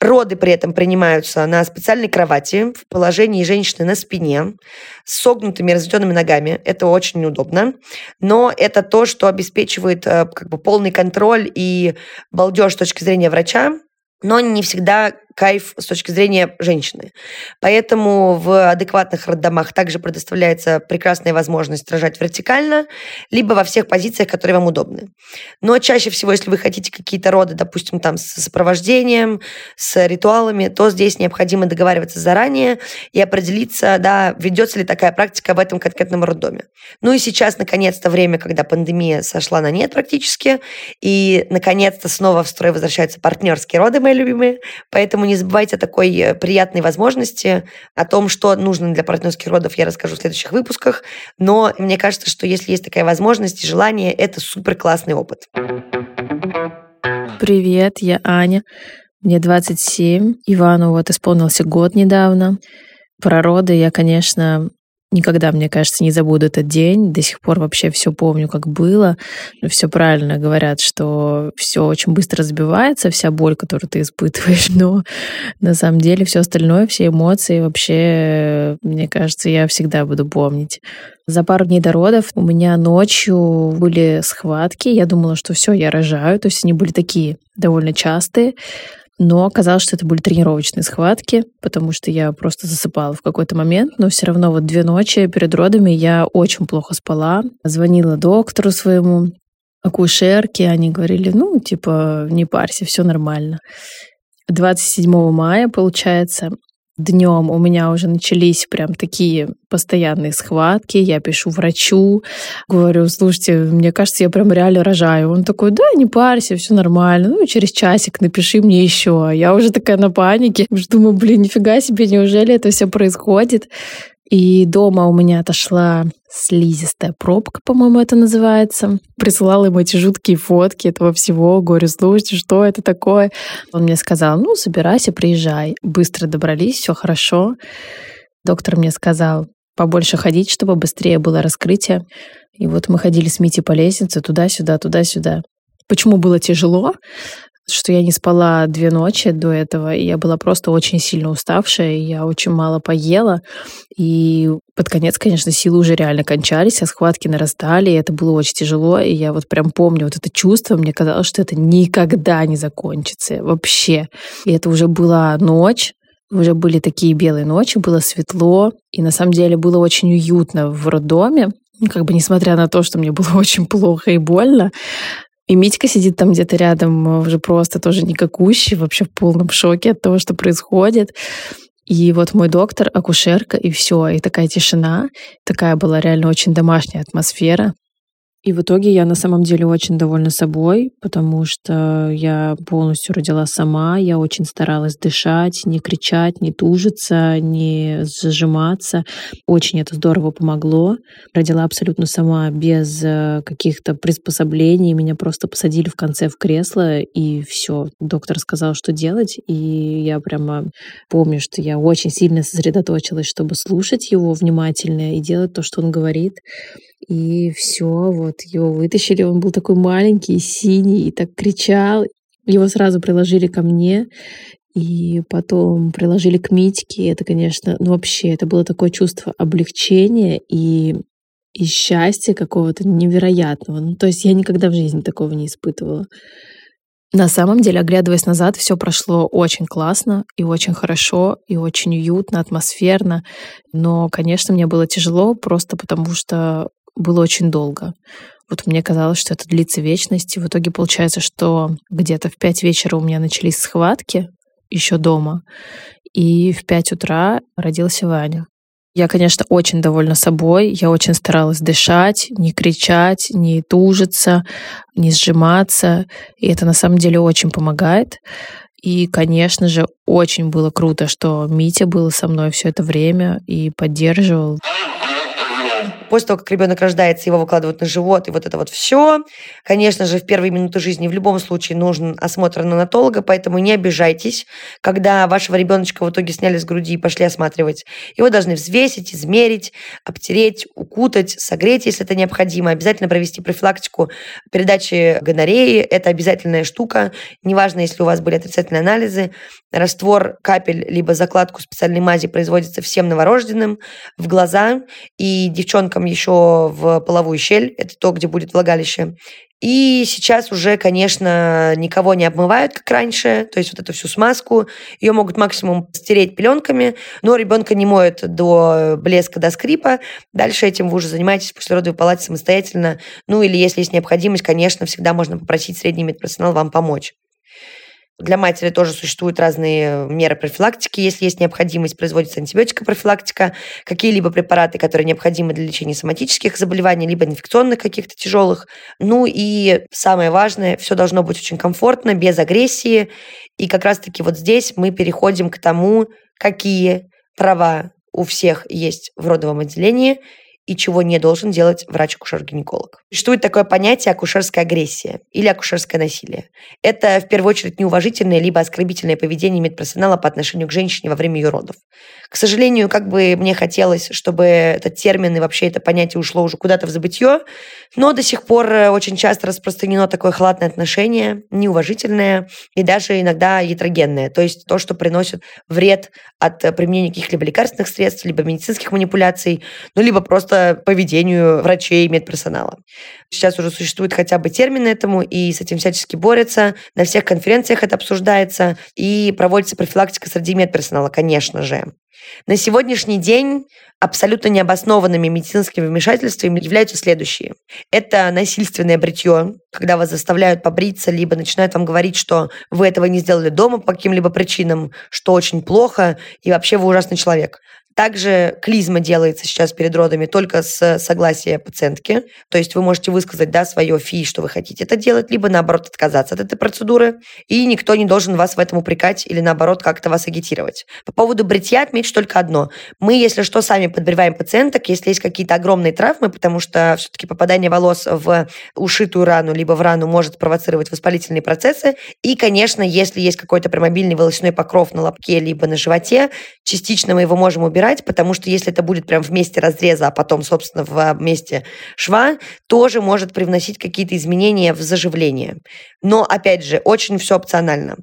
Роды при этом принимаются на специальной кровати в положении женщины на спине с согнутыми разведенными ногами. Это очень неудобно. Но это то, что обеспечивает э, как бы полный контроль и балдеж с точки зрения врача, но не всегда кайф с точки зрения женщины. Поэтому в адекватных роддомах также предоставляется прекрасная возможность рожать вертикально, либо во всех позициях, которые вам удобны. Но чаще всего, если вы хотите какие-то роды, допустим, там с сопровождением, с ритуалами, то здесь необходимо договариваться заранее и определиться, да, ведется ли такая практика в этом конкретном роддоме. Ну и сейчас, наконец-то, время, когда пандемия сошла на нет практически, и, наконец-то, снова в строй возвращаются партнерские роды, мои любимые, поэтому не забывайте о такой э, приятной возможности, о том, что нужно для партнерских родов, я расскажу в следующих выпусках, но мне кажется, что если есть такая возможность и желание, это супер классный опыт. Привет, я Аня. Мне 27. Ивану вот исполнился год недавно. Про роды я, конечно, Никогда, мне кажется, не забуду этот день. До сих пор вообще все помню, как было. Все правильно говорят, что все очень быстро разбивается, вся боль, которую ты испытываешь. Но на самом деле все остальное, все эмоции вообще, мне кажется, я всегда буду помнить. За пару дней до родов у меня ночью были схватки. Я думала, что все, я рожаю. То есть они были такие довольно частые. Но оказалось, что это были тренировочные схватки, потому что я просто засыпала в какой-то момент, но все равно вот две ночи перед родами я очень плохо спала. Звонила доктору своему, акушерке, они говорили, ну, типа, не парься, все нормально. 27 мая, получается, днем у меня уже начались прям такие постоянные схватки. Я пишу врачу, говорю, слушайте, мне кажется, я прям реально рожаю. Он такой, да, не парься, все нормально. Ну, через часик напиши мне еще. Я уже такая на панике. Думаю, блин, нифига себе, неужели это все происходит? И дома у меня отошла слизистая пробка, по-моему, это называется. Присылала ему эти жуткие фотки этого всего. Говорю, слушайте, что это такое? Он мне сказал, ну, собирайся, приезжай. Быстро добрались, все хорошо. Доктор мне сказал, побольше ходить, чтобы быстрее было раскрытие. И вот мы ходили с Мити по лестнице туда-сюда, туда-сюда. Почему было тяжело? Что я не спала две ночи до этого, и я была просто очень сильно уставшая, и я очень мало поела, и под конец, конечно, силы уже реально кончались, а схватки нарастали, и это было очень тяжело, и я вот прям помню вот это чувство, мне казалось, что это никогда не закончится вообще. И это уже была ночь, уже были такие белые ночи, было светло, и на самом деле было очень уютно в роддоме, как бы несмотря на то, что мне было очень плохо и больно, и Митька сидит там где-то рядом, э, уже просто тоже никакущий, вообще в полном шоке от того, что происходит. И вот мой доктор, акушерка, и все. И такая тишина. Такая была реально очень домашняя атмосфера. И в итоге я на самом деле очень довольна собой, потому что я полностью родила сама, я очень старалась дышать, не кричать, не тужиться, не зажиматься. Очень это здорово помогло. Родила абсолютно сама, без э, каких-то приспособлений. Меня просто посадили в конце в кресло, и все. Доктор сказал, что делать, и я прямо помню, что я очень сильно сосредоточилась, чтобы слушать его внимательно и делать то, что он говорит. И все, вот его вытащили. Он был такой маленький, синий, и так кричал. Его сразу приложили ко мне, и потом приложили к Митьке. Это, конечно, ну вообще, это было такое чувство облегчения и, и счастья какого-то невероятного. Ну, то есть я никогда в жизни такого не испытывала. На самом деле, оглядываясь назад, все прошло очень классно и очень хорошо, и очень уютно, атмосферно. Но, конечно, мне было тяжело просто потому, что было очень долго. Вот мне казалось, что это длится вечность. И в итоге получается, что где-то в 5 вечера у меня начались схватки еще дома. И в 5 утра родился Ваня. Я, конечно, очень довольна собой. Я очень старалась дышать, не кричать, не тужиться, не сжиматься. И это на самом деле очень помогает. И, конечно же, очень было круто, что Митя был со мной все это время и поддерживал. После того, как ребенок рождается, его выкладывают на живот, и вот это вот все. Конечно же, в первые минуты жизни в любом случае нужен осмотр анатолога, поэтому не обижайтесь, когда вашего ребеночка в итоге сняли с груди и пошли осматривать. Его должны взвесить, измерить, обтереть, укутать, согреть, если это необходимо. Обязательно провести профилактику передачи гонореи. Это обязательная штука. Неважно, если у вас были отрицательные анализы. Раствор капель либо закладку специальной мази производится всем новорожденным в глаза. И девчонки девчонкам еще в половую щель, это то, где будет влагалище. И сейчас уже, конечно, никого не обмывают, как раньше, то есть вот эту всю смазку. Ее могут максимум стереть пеленками, но ребенка не моют до блеска, до скрипа. Дальше этим вы уже занимаетесь в послеродовой палате самостоятельно. Ну или если есть необходимость, конечно, всегда можно попросить средний медперсонал вам помочь. Для матери тоже существуют разные меры профилактики. Если есть необходимость, производится антибиотикопрофилактика, какие-либо препараты, которые необходимы для лечения соматических заболеваний, либо инфекционных каких-то тяжелых. Ну и самое важное, все должно быть очень комфортно, без агрессии. И как раз-таки вот здесь мы переходим к тому, какие права у всех есть в родовом отделении – и чего не должен делать врач-акушер-гинеколог. Существует такое понятие акушерская агрессия или акушерское насилие. Это, в первую очередь, неуважительное либо оскорбительное поведение медперсонала по отношению к женщине во время ее родов. К сожалению, как бы мне хотелось, чтобы этот термин и вообще это понятие ушло уже куда-то в забытье, но до сих пор э, очень часто распространено такое халатное отношение, неуважительное и даже иногда ятрогенное, то есть то, что приносит вред от применения каких-либо лекарственных средств, либо медицинских манипуляций, ну, либо просто поведению врачей и медперсонала. Сейчас уже существует хотя бы термин этому, и с этим всячески борются. На всех конференциях это обсуждается, и проводится профилактика среди медперсонала, конечно же. На сегодняшний день абсолютно необоснованными медицинскими вмешательствами являются следующие. Это насильственное бритье, когда вас заставляют побриться, либо начинают вам говорить, что вы этого не сделали дома по каким-либо причинам, что очень плохо, и вообще вы ужасный человек. Также клизма делается сейчас перед родами только с согласия пациентки. То есть вы можете высказать да, свое фи, что вы хотите это делать, либо наоборот отказаться от этой процедуры. И никто не должен вас в этом упрекать или наоборот как-то вас агитировать. По поводу бритья отмечу только одно. Мы, если что, сами подбриваем пациенток, если есть какие-то огромные травмы, потому что все-таки попадание волос в ушитую рану, либо в рану может провоцировать воспалительные процессы. И, конечно, если есть какой-то промобильный волосяной покров на лобке, либо на животе, частично мы его можем убирать убирать, потому что если это будет прям в месте разреза, а потом, собственно, в месте шва, тоже может привносить какие-то изменения в заживление. Но, опять же, очень все опционально.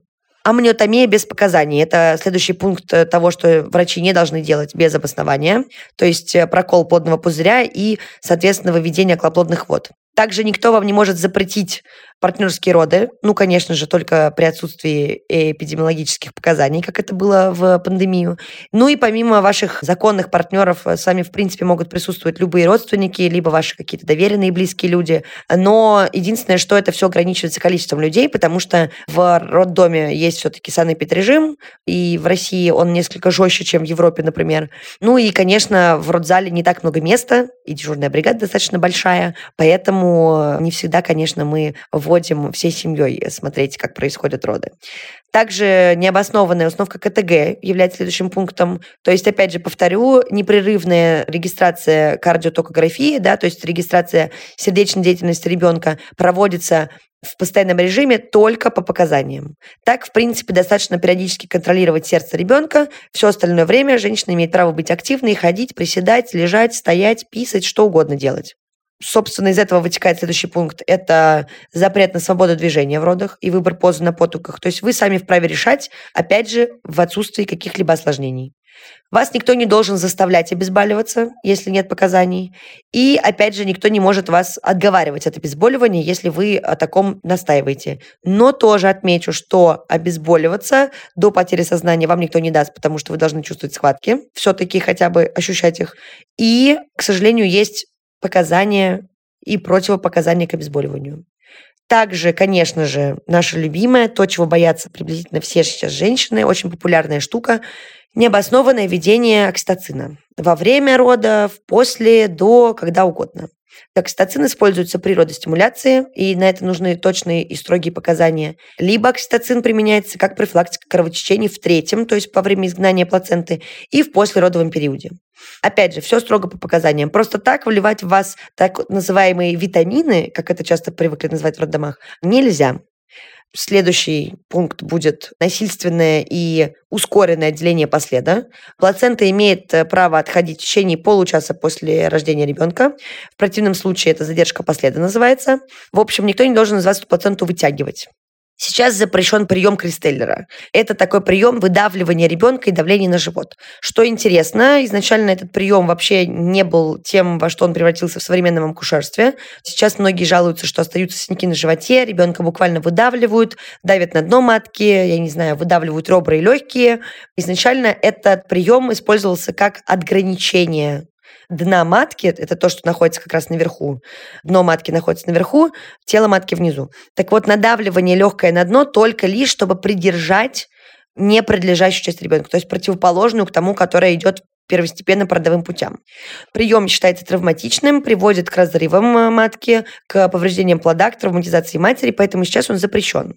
Амниотомия без показаний. Это следующий пункт того, что врачи не должны делать без обоснования. То есть э, прокол плодного пузыря и, соответственно, выведение околоплодных вод. Также никто вам не может запретить партнерские роды. Ну, конечно же, только при отсутствии эпидемиологических показаний, как это было в пандемию. Ну и помимо ваших законных партнеров, э, с вами, в принципе, могут присутствовать любые родственники, либо ваши какие-то доверенные близкие люди. Но единственное, что это все ограничивается количеством людей, потому что в роддоме есть все-таки санэпидрежим, и в России он несколько жестче, чем в Европе, например. Ну и, конечно, в родзале не так много места, и дежурная бригада достаточно большая, поэтому не всегда, конечно, мы вводим всей семьей смотреть, как происходят роды. Также необоснованная установка КТГ является следующим пунктом. То есть, опять же, повторю, непрерывная регистрация кардиотокографии, да, то есть регистрация сердечной деятельности ребенка проводится в постоянном режиме только по показаниям. Так, в принципе, достаточно периодически контролировать сердце ребенка. Все остальное время женщина имеет право быть активной, ходить, приседать, лежать, стоять, писать, что угодно делать. Собственно, из этого вытекает следующий пункт. Это запрет на свободу движения в родах и выбор позы на потуках. То есть вы сами вправе решать, опять же, в отсутствии каких-либо осложнений. Вас никто не должен заставлять обезболиваться, если нет показаний. И, опять же, никто не может вас отговаривать от обезболивания, если вы о таком настаиваете. Но тоже отмечу, что обезболиваться до потери сознания вам никто не даст, потому что вы должны чувствовать схватки, все-таки хотя бы ощущать их. И, к сожалению, есть показания и противопоказания к обезболиванию. Также, конечно же, наша любимая, то, чего боятся приблизительно все сейчас женщины, очень популярная штука, необоснованное введение окситоцина. Во время родов, после, до, когда угодно. Окситоцин используется при родостимуляции, и на это нужны точные и строгие показания. Либо окситоцин применяется как профилактика кровотечений в третьем, то есть во время изгнания плаценты, и в послеродовом периоде. Опять же, все строго по показаниям. Просто так вливать в вас так называемые витамины, как это часто привыкли называть в роддомах, нельзя. Следующий пункт будет насильственное и ускоренное отделение последа. Плацента имеет э, право отходить в течение получаса после рождения ребенка. В противном случае это задержка последа называется. В общем, никто не должен вас эту плаценту вытягивать. Сейчас запрещен прием Кристеллера. Это такой прием выдавливания ребенка и давления на живот. Что интересно, изначально этот прием вообще не был тем, во что он превратился в современном акушерстве. Сейчас многие жалуются, что остаются синяки на животе, ребенка буквально выдавливают, давят на дно матки, я не знаю, выдавливают ребра и легкие. Изначально этот прием использовался как ограничение дна матки, это то, что находится как раз наверху, дно матки находится наверху, тело матки внизу. Так вот, надавливание легкое на дно только лишь, чтобы придержать непродлежащую часть ребенка, то есть противоположную к тому, которая идет первостепенно продовым путям. Прием считается травматичным, приводит к разрывам э, матки, к повреждениям плода, к травматизации матери, поэтому сейчас он запрещен.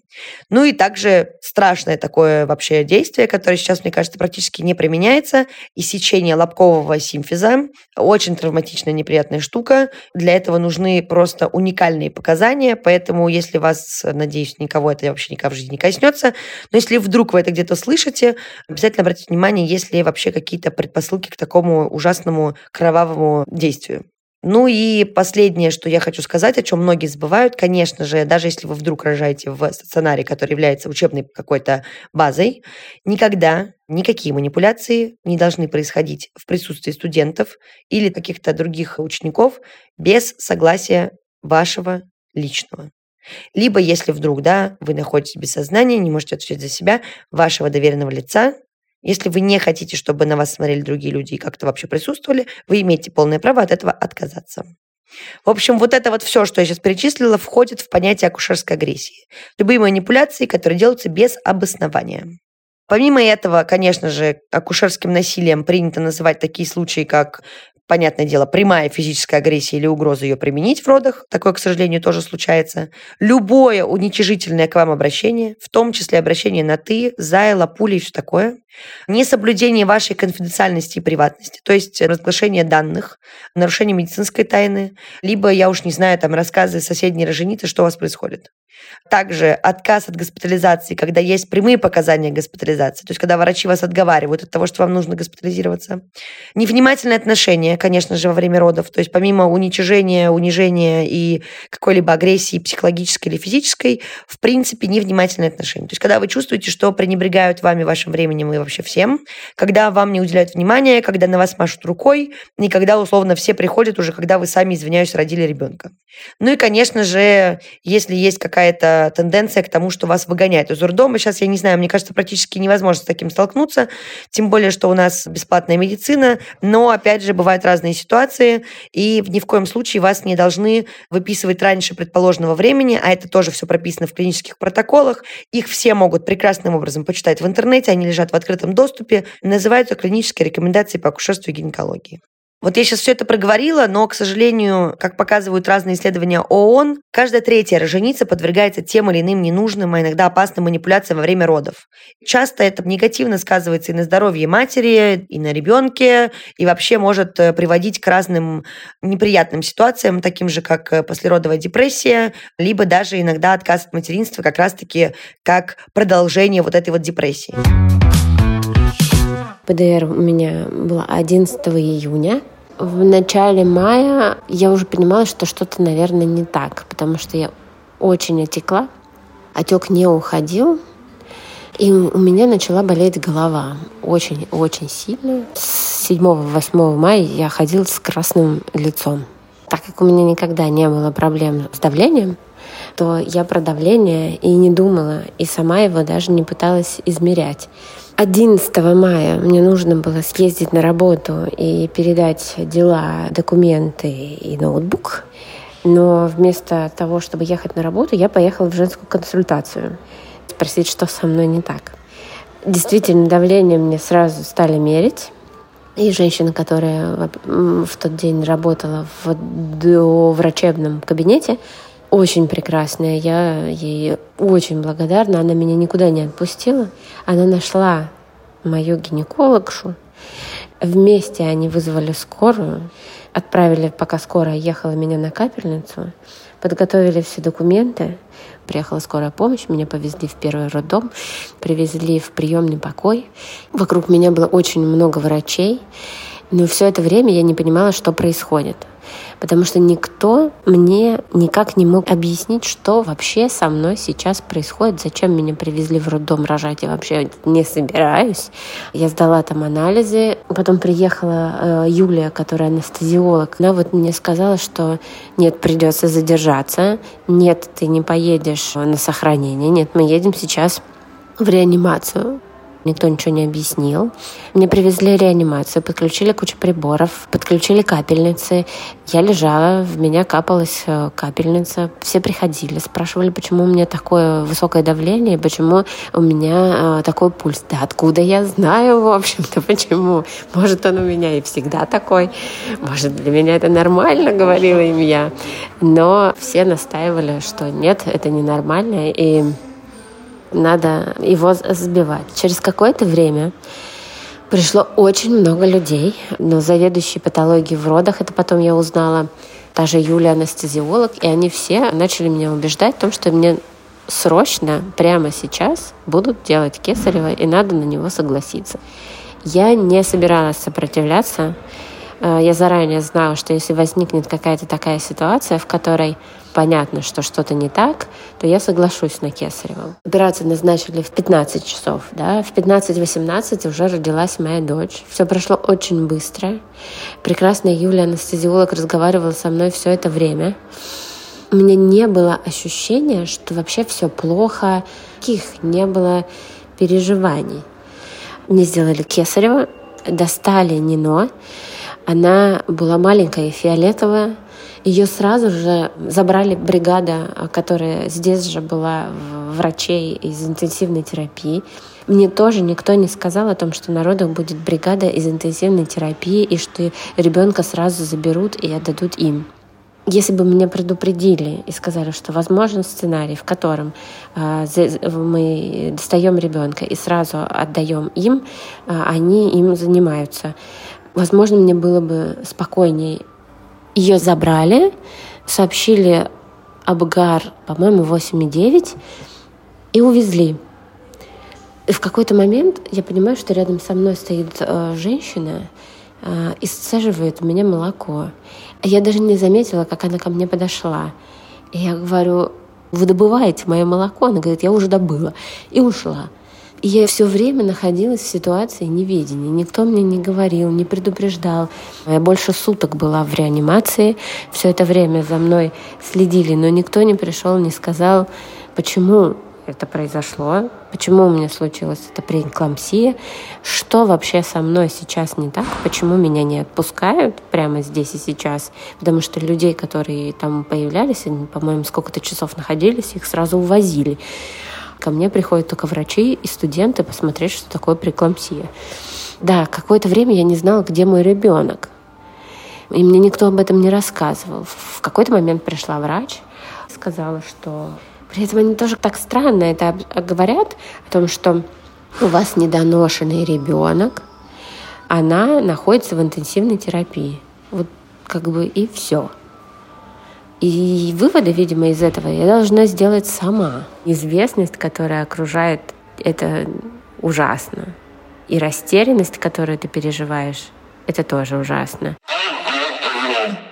Ну и также страшное такое вообще действие, которое сейчас, мне кажется, практически не применяется, иссечение лобкового симфиза. Очень травматичная, неприятная штука. Для этого нужны просто уникальные показания, поэтому если вас, надеюсь, никого это вообще никак в жизни не коснется, но если вдруг вы это где-то слышите, обязательно обратите внимание, если вообще какие-то предпосылки предпосылки к такому ужасному кровавому действию. Ну и последнее, что я хочу сказать, о чем многие забывают, конечно же, даже если вы вдруг рожаете в стационаре, который является учебной какой-то базой, никогда никакие манипуляции не должны происходить в присутствии студентов или каких-то других учеников без согласия вашего личного. Либо, если вдруг, да, вы находитесь без сознания, не можете отвечать за себя, вашего доверенного лица, если вы не хотите, чтобы на вас смотрели другие люди и как-то вообще присутствовали, вы имеете полное право от этого отказаться. В общем, вот это вот все, что я сейчас перечислила, входит в понятие акушерской агрессии. Любые манипуляции, которые делаются без обоснования. Помимо этого, конечно же, акушерским насилием принято называть такие случаи, как понятное дело, прямая физическая агрессия или угроза ее применить в родах, такое, к сожалению, тоже случается. Любое уничижительное к вам обращение, в том числе обращение на «ты», «зая», «лапули» и все такое. Несоблюдение вашей конфиденциальности и приватности, то есть разглашение данных, нарушение медицинской тайны, либо, я уж не знаю, там рассказы соседней роженицы, что у вас происходит. Также отказ от госпитализации, когда есть прямые показания госпитализации, то есть когда врачи вас отговаривают от того, что вам нужно госпитализироваться. Невнимательное отношение, конечно же, во время родов, то есть помимо уничижения, унижения и какой-либо агрессии психологической или физической, в принципе, невнимательное отношение. То есть когда вы чувствуете, что пренебрегают вами, вашим временем и вообще всем, когда вам не уделяют внимания, когда на вас машут рукой, и когда, условно, все приходят уже, когда вы сами, извиняюсь, родили ребенка. Ну и, конечно же, если есть какая-то какая-то тенденция к тому, что вас выгоняют из роддома. Сейчас, я не знаю, мне кажется, практически невозможно с таким столкнуться, тем более, что у нас бесплатная медицина, но, опять же, бывают разные ситуации, и ни в коем случае вас не должны выписывать раньше предположенного времени, а это тоже все прописано в клинических протоколах. Их все могут прекрасным образом почитать в интернете, они лежат в открытом доступе, называются клинические рекомендации по акушерству и гинекологии. Вот я сейчас все это проговорила, но, к сожалению, как показывают разные исследования ООН, каждая третья роженица подвергается тем или иным ненужным, а иногда опасным манипуляциям во время родов. Часто это негативно сказывается и на здоровье матери, и на ребенке, и вообще может э, приводить к разным неприятным ситуациям, таким же, как э, послеродовая депрессия, либо даже иногда отказ от материнства как раз-таки как продолжение вот этой вот депрессии. ПДР у меня была 11 июня. В начале мая я уже понимала, что что-то, наверное, не так, потому что я очень отекла, отек не уходил, и у меня начала болеть голова очень-очень сильно. С 7-8 мая я ходила с красным лицом. Так как у меня никогда не было проблем с давлением, то я про давление и не думала, и сама его даже не пыталась измерять. 11 мая мне нужно было съездить на работу и передать дела, документы и ноутбук. Но вместо того, чтобы ехать на работу, я поехала в женскую консультацию. Спросить, что со мной не так. Действительно, давление мне сразу стали мерить. И женщина, которая в тот день работала в врачебном кабинете, очень прекрасная. Я ей очень благодарна. Она меня никуда не отпустила. Она нашла мою гинекологшу. Вместе они вызвали скорую, отправили, пока скорая ехала меня на капельницу, подготовили все документы. Приехала скорая помощь, меня повезли в первый роддом, привезли в приемный покой. Вокруг меня было очень много врачей, но все это время я не понимала, что происходит. Потому что никто мне никак не мог объяснить, что вообще со мной сейчас происходит, зачем меня привезли в роддом рожать, я вообще не собираюсь. Я сдала там анализы, потом приехала э, Юлия, которая анестезиолог, она вот мне сказала, что нет, придется задержаться, нет, ты не поедешь на сохранение, нет, мы едем сейчас в реанимацию никто ничего не объяснил. Мне привезли реанимацию, подключили кучу приборов, подключили капельницы. Я лежала, в меня капалась э, капельница. Все приходили, спрашивали, почему у меня такое высокое давление, почему у меня э, такой пульс. Да откуда я знаю, в общем-то, почему? Может, он у меня и всегда такой. Может, для меня это нормально, говорила им я. Но все настаивали, что нет, это ненормально. И надо его сбивать. Через какое-то время пришло очень много людей, но заведующие патологией в родах, это потом я узнала, та же Юлия анестезиолог, и они все начали меня убеждать в том, что мне срочно, прямо сейчас будут делать кесарево, и надо на него согласиться. Я не собиралась сопротивляться. Э, я заранее знала, что если возникнет какая-то такая ситуация, в которой понятно, что что-то не так, то я соглашусь на Кесарева. Операцию назначили в 15 часов. Да? В 15-18 уже родилась моя дочь. Все прошло очень быстро. Прекрасная Юлия, анестезиолог, разговаривала со мной все это время. У меня не было ощущения, что вообще все плохо, каких не было переживаний. Мне сделали Кесарева, достали Нино. Она была маленькая, фиолетовая, ее сразу же забрали бригада, которая здесь же была врачей из интенсивной терапии. Мне тоже никто не сказал о том, что на родах будет бригада из интенсивной терапии и что ребенка сразу заберут и отдадут им. Если бы меня предупредили и сказали, что возможен сценарий, в котором э, мы достаем ребенка и сразу отдаем им, э, они им занимаются, возможно, мне было бы спокойнее ее забрали, сообщили об ГАР, по-моему, 8,9 и увезли. И в какой-то момент я понимаю, что рядом со мной стоит э, женщина э, и сцеживает у меня молоко. Я даже не заметила, как она ко мне подошла. И я говорю, вы добываете мое молоко? Она говорит, я уже добыла. И ушла. И я все время находилась в ситуации неведения. Никто мне не говорил, не предупреждал. Я больше суток была в реанимации. Все это время за мной следили, но никто не пришел, не сказал, почему это произошло, почему у меня случилась эта преэклампсия, что вообще со мной сейчас не так, почему меня не отпускают прямо здесь и сейчас, потому что людей, которые там появлялись, они, по-моему, сколько-то часов находились, их сразу увозили. Ко мне приходят только врачи и студенты посмотреть, что такое преэклампсия. Да, какое-то время я не знала, где мой ребенок. И мне никто об этом не рассказывал. В какой-то момент пришла врач, сказала, что... При этом они тоже так странно это говорят, о том, что у вас недоношенный ребенок, она находится в интенсивной терапии. Вот как бы и все. И выводы, видимо, из этого я должна сделать сама. Известность, которая окружает, это ужасно. И растерянность, которую ты переживаешь, это тоже ужасно.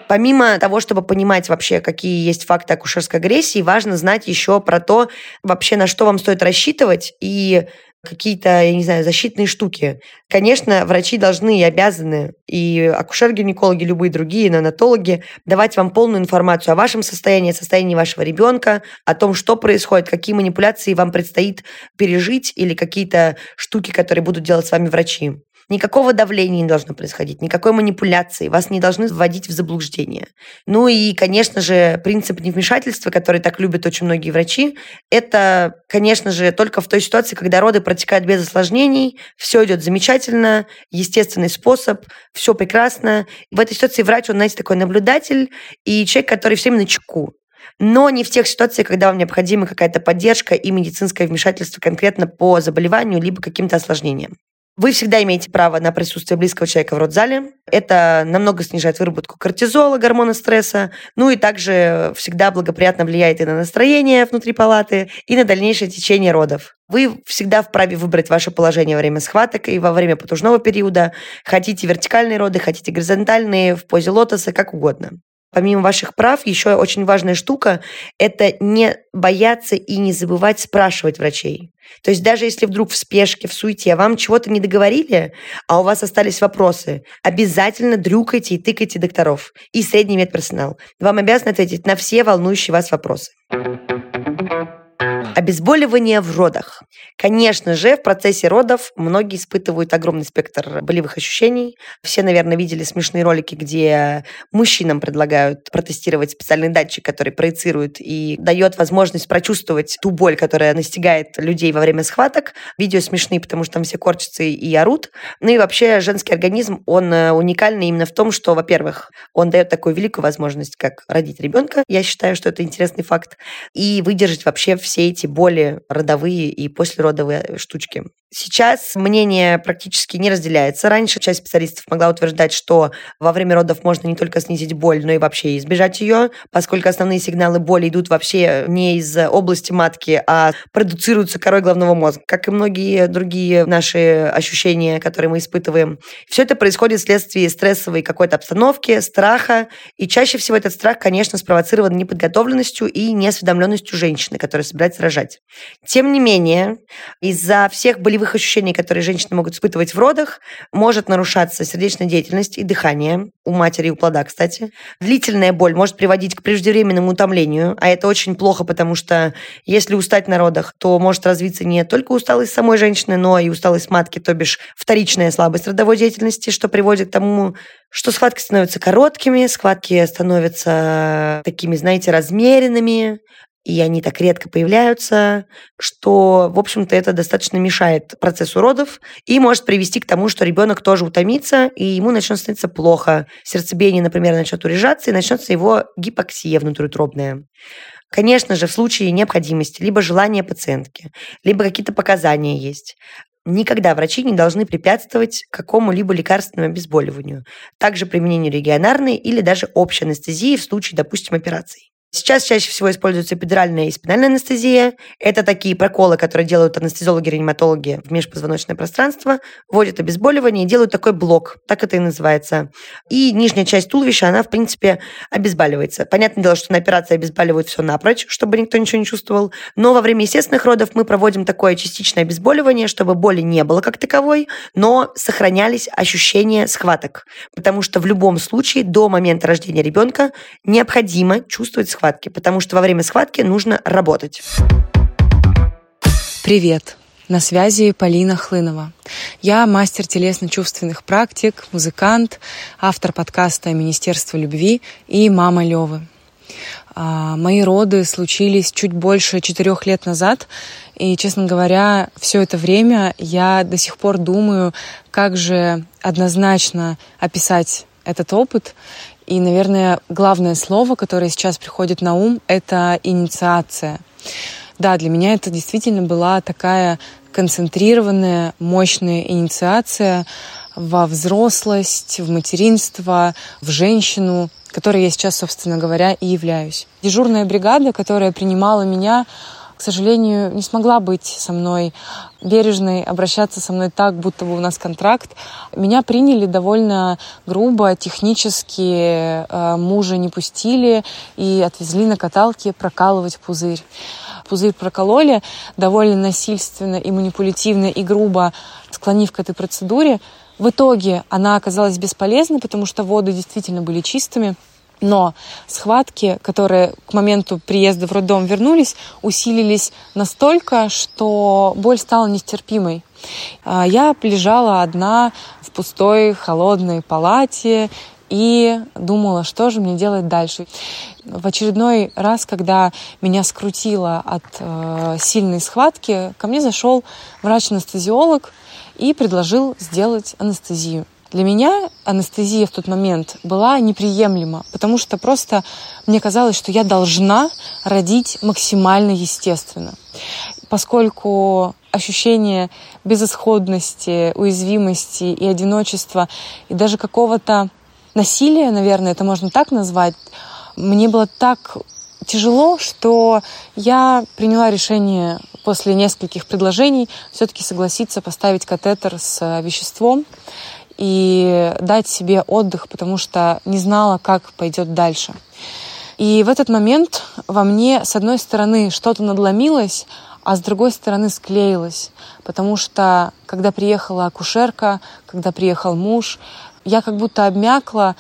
Помимо того, чтобы понимать вообще, какие есть факты акушерской агрессии, важно знать еще про то, вообще на что вам стоит рассчитывать и какие-то, я не знаю, защитные штуки. Конечно, врачи должны и обязаны, и акушер-гинекологи, любые другие, неонатологи, давать вам полную информацию о вашем состоянии, о состоянии вашего ребенка, о том, что происходит, какие манипуляции вам предстоит пережить или какие-то штуки, которые будут делать с вами врачи. Никакого давления не должно происходить, никакой манипуляции, вас не должны вводить в заблуждение. Ну и, конечно же, принцип невмешательства, который так любят очень многие врачи, это, конечно же, только в той ситуации, когда роды протекают без осложнений, все идет замечательно, естественный способ, все прекрасно. В этой ситуации врач, он, знаете, такой наблюдатель и человек, который все время на чеку но не в тех ситуациях, когда вам необходима какая-то поддержка и медицинское вмешательство конкретно по заболеванию либо каким-то осложнениям. Вы всегда имеете право на присутствие близкого человека в родзале. Это намного снижает выработку кортизола, гормона стресса. Ну и также всегда благоприятно влияет и на настроение внутри палаты, и на дальнейшее течение родов. Вы всегда вправе выбрать ваше положение во время схваток и во время потужного периода. Хотите вертикальные роды, хотите горизонтальные, в позе лотоса, как угодно. Помимо ваших прав, еще очень важная штука – это не бояться и не забывать спрашивать врачей. То есть даже если вдруг в спешке, в суете вам чего-то не договорили, а у вас остались вопросы, обязательно дрюкайте и тыкайте докторов и средний медперсонал. Вам обязаны ответить на все волнующие вас вопросы. Обезболивание в родах. Конечно же, в процессе родов многие испытывают огромный спектр болевых ощущений. Все, наверное, видели смешные ролики, где мужчинам предлагают протестировать специальный датчик, который проецирует и дает возможность прочувствовать ту боль, которая настигает людей во время схваток. Видео смешные, потому что там все корчатся и орут. Ну и вообще женский организм, он э, уникальный именно в том, что, во-первых, он дает такую великую возможность, как родить ребенка. Я считаю, что это интересный факт. И выдержать вообще все эти эти боли родовые и послеродовые штучки. Сейчас мнение практически не разделяется. Раньше часть специалистов могла утверждать, что во время родов можно не только снизить боль, но и вообще избежать ее, поскольку основные сигналы боли идут вообще не из области матки, а продуцируются корой головного мозга, как и многие другие наши ощущения, которые мы испытываем. Все это происходит вследствие стрессовой какой-то обстановки, страха, и чаще всего этот страх, конечно, спровоцирован неподготовленностью и неосведомленностью женщины, которая собирается рожать. Тем не менее, из-за всех болевых болевых ощущений, которые женщины могут испытывать в родах, может нарушаться сердечная деятельность и дыхание у матери и у плода, кстати. Длительная боль может приводить к преждевременному утомлению, а это очень плохо, потому что если устать на родах, то может развиться не только усталость самой женщины, но и усталость матки, то бишь вторичная слабость родовой деятельности, что приводит к тому, что схватки становятся короткими, схватки становятся такими, знаете, размеренными, и они так редко появляются, что, в общем-то, это достаточно мешает процессу родов и может привести к тому, что ребенок тоже утомится, и ему начнет становиться плохо. Сердцебиение, например, начнет урежаться, и начнется его гипоксия внутриутробная. Конечно же, в случае необходимости, либо желания пациентки, либо какие-то показания есть, Никогда врачи не должны препятствовать какому-либо лекарственному обезболиванию, также применению регионарной или даже общей анестезии в случае, допустим, операций. Сейчас чаще всего используется эпидуральная и спинальная анестезия. Это такие проколы, которые делают анестезиологи-реаниматологи в межпозвоночное пространство, вводят обезболивание и делают такой блок, так это и называется. И нижняя часть туловища, она, в принципе, обезболивается. Понятное дело, что на операции обезболивают все напрочь, чтобы никто ничего не чувствовал. Но во время естественных родов мы проводим такое частичное обезболивание, чтобы боли не было как таковой, но сохранялись ощущения схваток. Потому что в любом случае до момента рождения ребенка необходимо чувствовать схватку схватки, потому что во время схватки нужно работать. Привет! На связи Полина Хлынова. Я мастер телесно-чувственных практик, музыкант, автор подкаста «Министерство любви» и мама Левы. А, мои роды случились чуть больше четырех лет назад, и, честно говоря, все это время я до сих пор думаю, как же однозначно описать этот опыт и, наверное, главное слово, которое сейчас приходит на ум, это инициация. Да, для меня это действительно была такая концентрированная, мощная инициация во взрослость, в материнство, в женщину, которой я сейчас, собственно говоря, и являюсь. Дежурная бригада, которая принимала меня, к сожалению, не смогла быть со мной бережной, обращаться со мной так, будто бы у нас контракт. Меня приняли довольно грубо, технически, э, мужа не пустили и отвезли на каталке прокалывать пузырь. Пузырь прокололи довольно насильственно и манипулятивно и грубо, склонив к этой процедуре. В итоге она оказалась бесполезной, потому что воды действительно были чистыми. Но схватки, которые к моменту приезда в роддом вернулись, усилились настолько, что боль стала нестерпимой. А, я лежала одна в пустой холодной палате и думала, что же мне делать дальше. В очередной раз, когда меня скрутило от э, сильной схватки, ко мне зашел врач-анестезиолог и предложил сделать анестезию. Для меня анестезия в тот момент была неприемлема, потому что просто мне казалось, что я должна родить максимально естественно. Поскольку ощущение безысходности, уязвимости и одиночества, и даже какого-то насилия, наверное, это можно так назвать, мне было так тяжело, что я приняла решение после нескольких предложений все-таки согласиться поставить катетер с веществом и дать себе отдых, потому что не знала, как пойдет дальше. И в этот момент во мне, с одной стороны, что-то надломилось, а с другой стороны склеилось. Потому что, когда приехала акушерка, когда приехал муж, я как будто обмякла,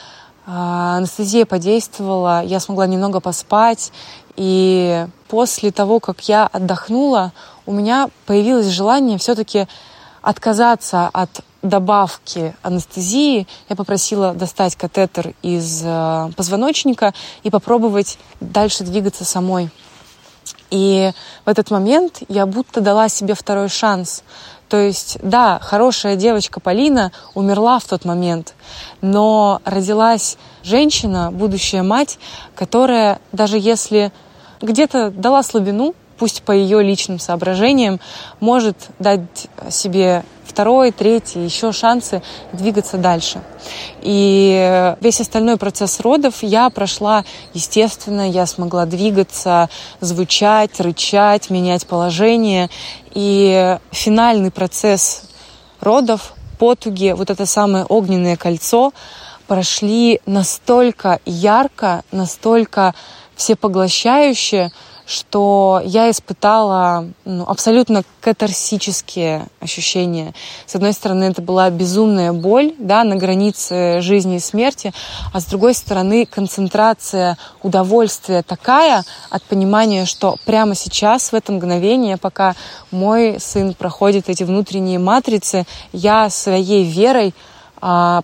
а, анестезия подействовала, я смогла немного поспать. И после того, как я отдохнула, у меня появилось желание все-таки отказаться от добавки анестезии. Я попросила достать катетер из э, позвоночника и попробовать дальше двигаться самой. И в этот момент я будто дала себе второй шанс. То есть, да, хорошая девочка Полина умерла в тот момент, но родилась женщина, будущая мать, которая даже если где-то дала слабину, пусть по ее личным соображениям, может дать себе второй, третий, еще шансы двигаться дальше. И весь остальной процесс родов я прошла естественно, я смогла двигаться, звучать, рычать, менять положение. И финальный процесс родов, потуги, вот это самое огненное кольцо, прошли настолько ярко, настолько всепоглощающе, что я испытала ну, абсолютно катарсические ощущения. С одной стороны, это была безумная боль да, на границе жизни и смерти, а с другой стороны, концентрация удовольствия такая от понимания, что прямо сейчас, в это мгновение, пока мой сын проходит эти внутренние матрицы, я своей верой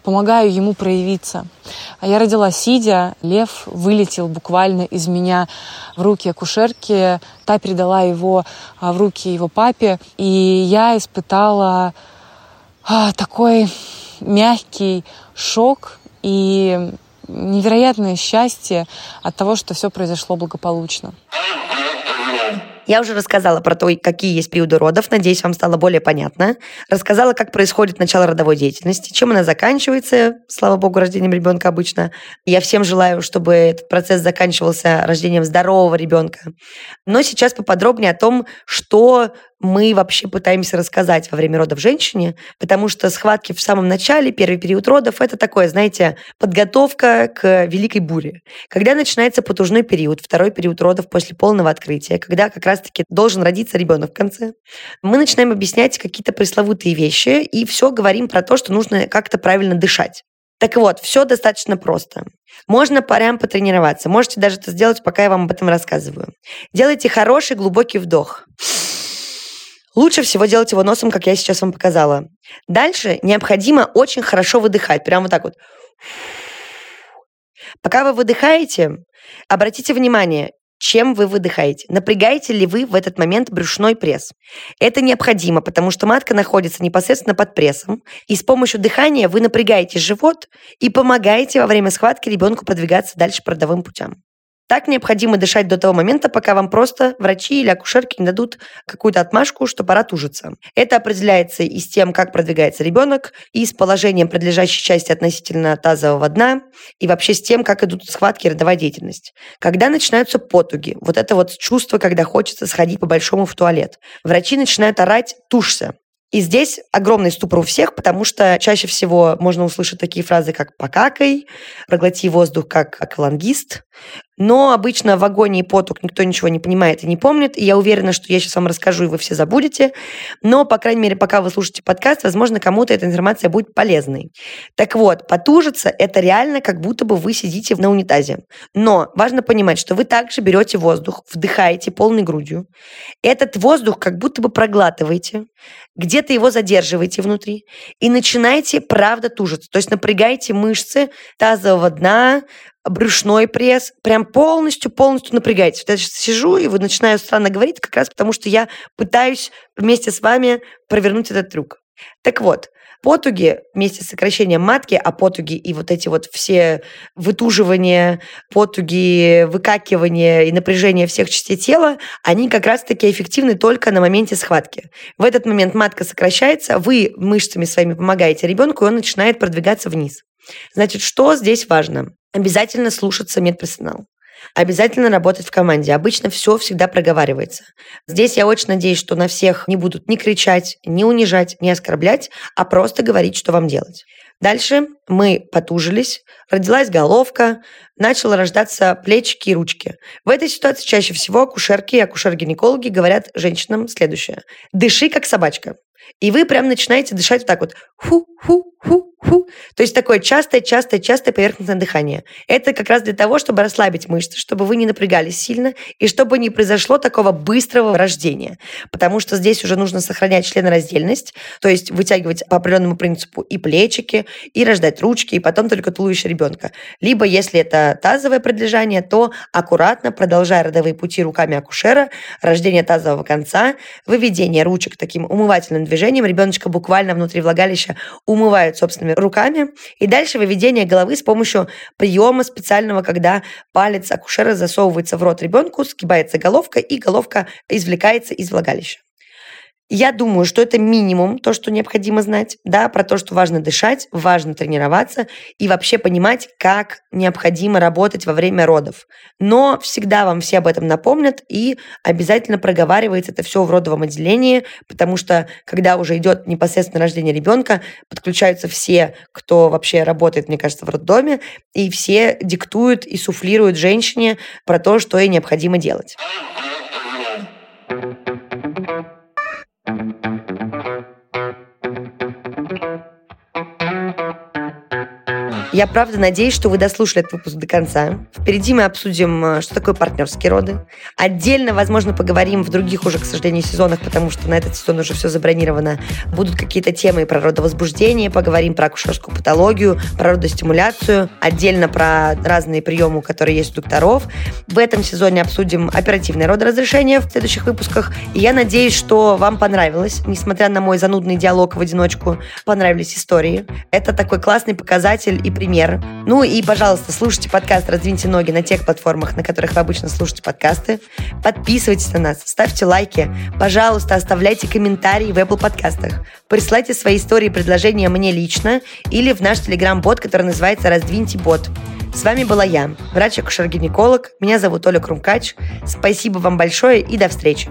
помогаю ему проявиться. А я родила сидя, лев вылетел буквально из меня в руки акушерки, та передала его а, в руки его папе, и я испытала такой мягкий шок и невероятное счастье от того, что все произошло благополучно. Я уже рассказала про то, какие есть периоды родов. Надеюсь, вам стало более понятно. Рассказала, как происходит начало родовой деятельности, чем она заканчивается, слава богу, рождением ребенка обычно. Я всем желаю, чтобы этот процесс заканчивался рождением здорового ребенка. Но сейчас поподробнее о том, что мы вообще пытаемся рассказать во время родов женщине, потому что схватки в самом начале, первый период родов, это такое, знаете, подготовка к великой буре. Когда начинается потужной период, второй период родов после полного открытия, когда как раз-таки должен родиться ребенок в конце, мы начинаем объяснять какие-то пресловутые вещи и все говорим про то, что нужно как-то правильно дышать. Так вот, все достаточно просто. Можно прям потренироваться. Можете даже это сделать, пока я вам об этом рассказываю. Делайте хороший глубокий вдох. Лучше всего делать его носом, как я сейчас вам показала. Дальше необходимо очень хорошо выдыхать. Прямо вот так вот. Пока вы выдыхаете, обратите внимание, чем вы выдыхаете. Напрягаете ли вы в этот момент брюшной пресс? Это необходимо, потому что матка находится непосредственно под прессом, и с помощью дыхания вы напрягаете живот и помогаете во время схватки ребенку продвигаться дальше по родовым путям. Так необходимо дышать до того момента, пока вам просто врачи или акушерки не дадут какую-то отмашку, что пора тужиться. Это определяется и с тем, как продвигается ребенок, и с положением предлежащей части относительно тазового дна, и вообще с тем, как идут схватки и родовая деятельность. Когда начинаются потуги, вот это вот чувство, когда хочется сходить по-большому в туалет, врачи начинают орать «тушься». И здесь огромный ступор у всех, потому что чаще всего можно услышать такие фразы, как «покакай», «проглоти воздух, как аквалангист», но обычно в агонии и потуг никто ничего не понимает и не помнит. И я уверена, что я сейчас вам расскажу, и вы все забудете. Но, по крайней мере, пока вы слушаете подкаст, возможно, кому-то эта информация будет полезной. Так вот, потужиться – это реально как будто бы вы сидите на унитазе. Но важно понимать, что вы также берете воздух, вдыхаете полной грудью. Этот воздух как будто бы проглатываете, где-то его задерживаете внутри и начинаете, правда, тужиться. То есть напрягаете мышцы тазового дна, брюшной пресс, прям полностью-полностью напрягайтесь. Вот я сейчас сижу и вот начинаю странно говорить, как раз потому что я пытаюсь вместе с вами провернуть этот трюк. Так вот, потуги вместе с сокращением матки, а потуги и вот эти вот все вытуживания, потуги, выкакивания и напряжение всех частей тела, они как раз-таки эффективны только на моменте схватки. В этот момент матка сокращается, вы мышцами своими помогаете ребенку, и он начинает продвигаться вниз. Значит, что здесь важно? Обязательно слушаться медперсонал. Обязательно работать в команде. Обычно все всегда проговаривается. Здесь я очень надеюсь, что на всех не будут ни кричать, ни унижать, ни оскорблять, а просто говорить, что вам делать. Дальше мы потужились, родилась головка, начало рождаться плечики и ручки. В этой ситуации чаще всего акушерки и акушер-гинекологи говорят женщинам следующее. Дыши, как собачка. И вы прям начинаете дышать вот так вот. Ху-ху-ху-ху. То есть такое частое-частое-частое поверхностное дыхание. Это как раз для того, чтобы расслабить мышцы, чтобы вы не напрягались сильно и чтобы не произошло такого быстрого рождения. Потому что здесь уже нужно сохранять членораздельность, то есть вытягивать по определенному принципу и плечики, и рождать ручки, и потом только туловище ребенка. Либо, если это тазовое продлежание, то аккуратно, продолжая родовые пути руками акушера, рождение тазового конца, выведение ручек таким умывательным движением ребеночка буквально внутри влагалища умывают собственными руками. И дальше выведение головы с помощью приема специального, когда палец акушера засовывается в рот ребенку, сгибается головка, и головка извлекается из влагалища. Я думаю, что это минимум, то, что необходимо знать, да, про то, что важно дышать, важно тренироваться и вообще понимать, как необходимо работать во время родов. Но всегда вам все об этом напомнят и обязательно проговаривается это все в родовом отделении, потому что когда уже идет непосредственно рождение ребенка, подключаются все, кто вообще работает, мне кажется, в роддоме, и все диктуют и суфлируют женщине про то, что ей необходимо делать. Я правда надеюсь, что вы дослушали этот выпуск до конца. Впереди мы обсудим, э, что такое партнерские роды. Отдельно, возможно, поговорим в других уже, к сожалению, сезонах, потому что на этот сезон уже все забронировано. Будут какие-то темы про родовозбуждение, поговорим про акушерскую патологию, про родостимуляцию, отдельно про разные приемы, которые есть у докторов. В этом сезоне обсудим оперативное родоразрешение в следующих выпусках. И я надеюсь, что вам понравилось, несмотря на мой занудный диалог в одиночку, понравились истории. Это такой классный показатель и пример. Ну и, пожалуйста, слушайте подкаст «Раздвиньте ноги» на тех платформах, на которых вы обычно слушаете подкасты. Подписывайтесь на нас, ставьте лайки. Пожалуйста, оставляйте комментарии в Apple подкастах. Присылайте свои истории и предложения мне лично или в наш телеграм-бот, который называется «Раздвиньте бот». С вами была я, врач-акушер-гинеколог. Меня зовут Оля Крумкач. Спасибо вам большое и до встречи.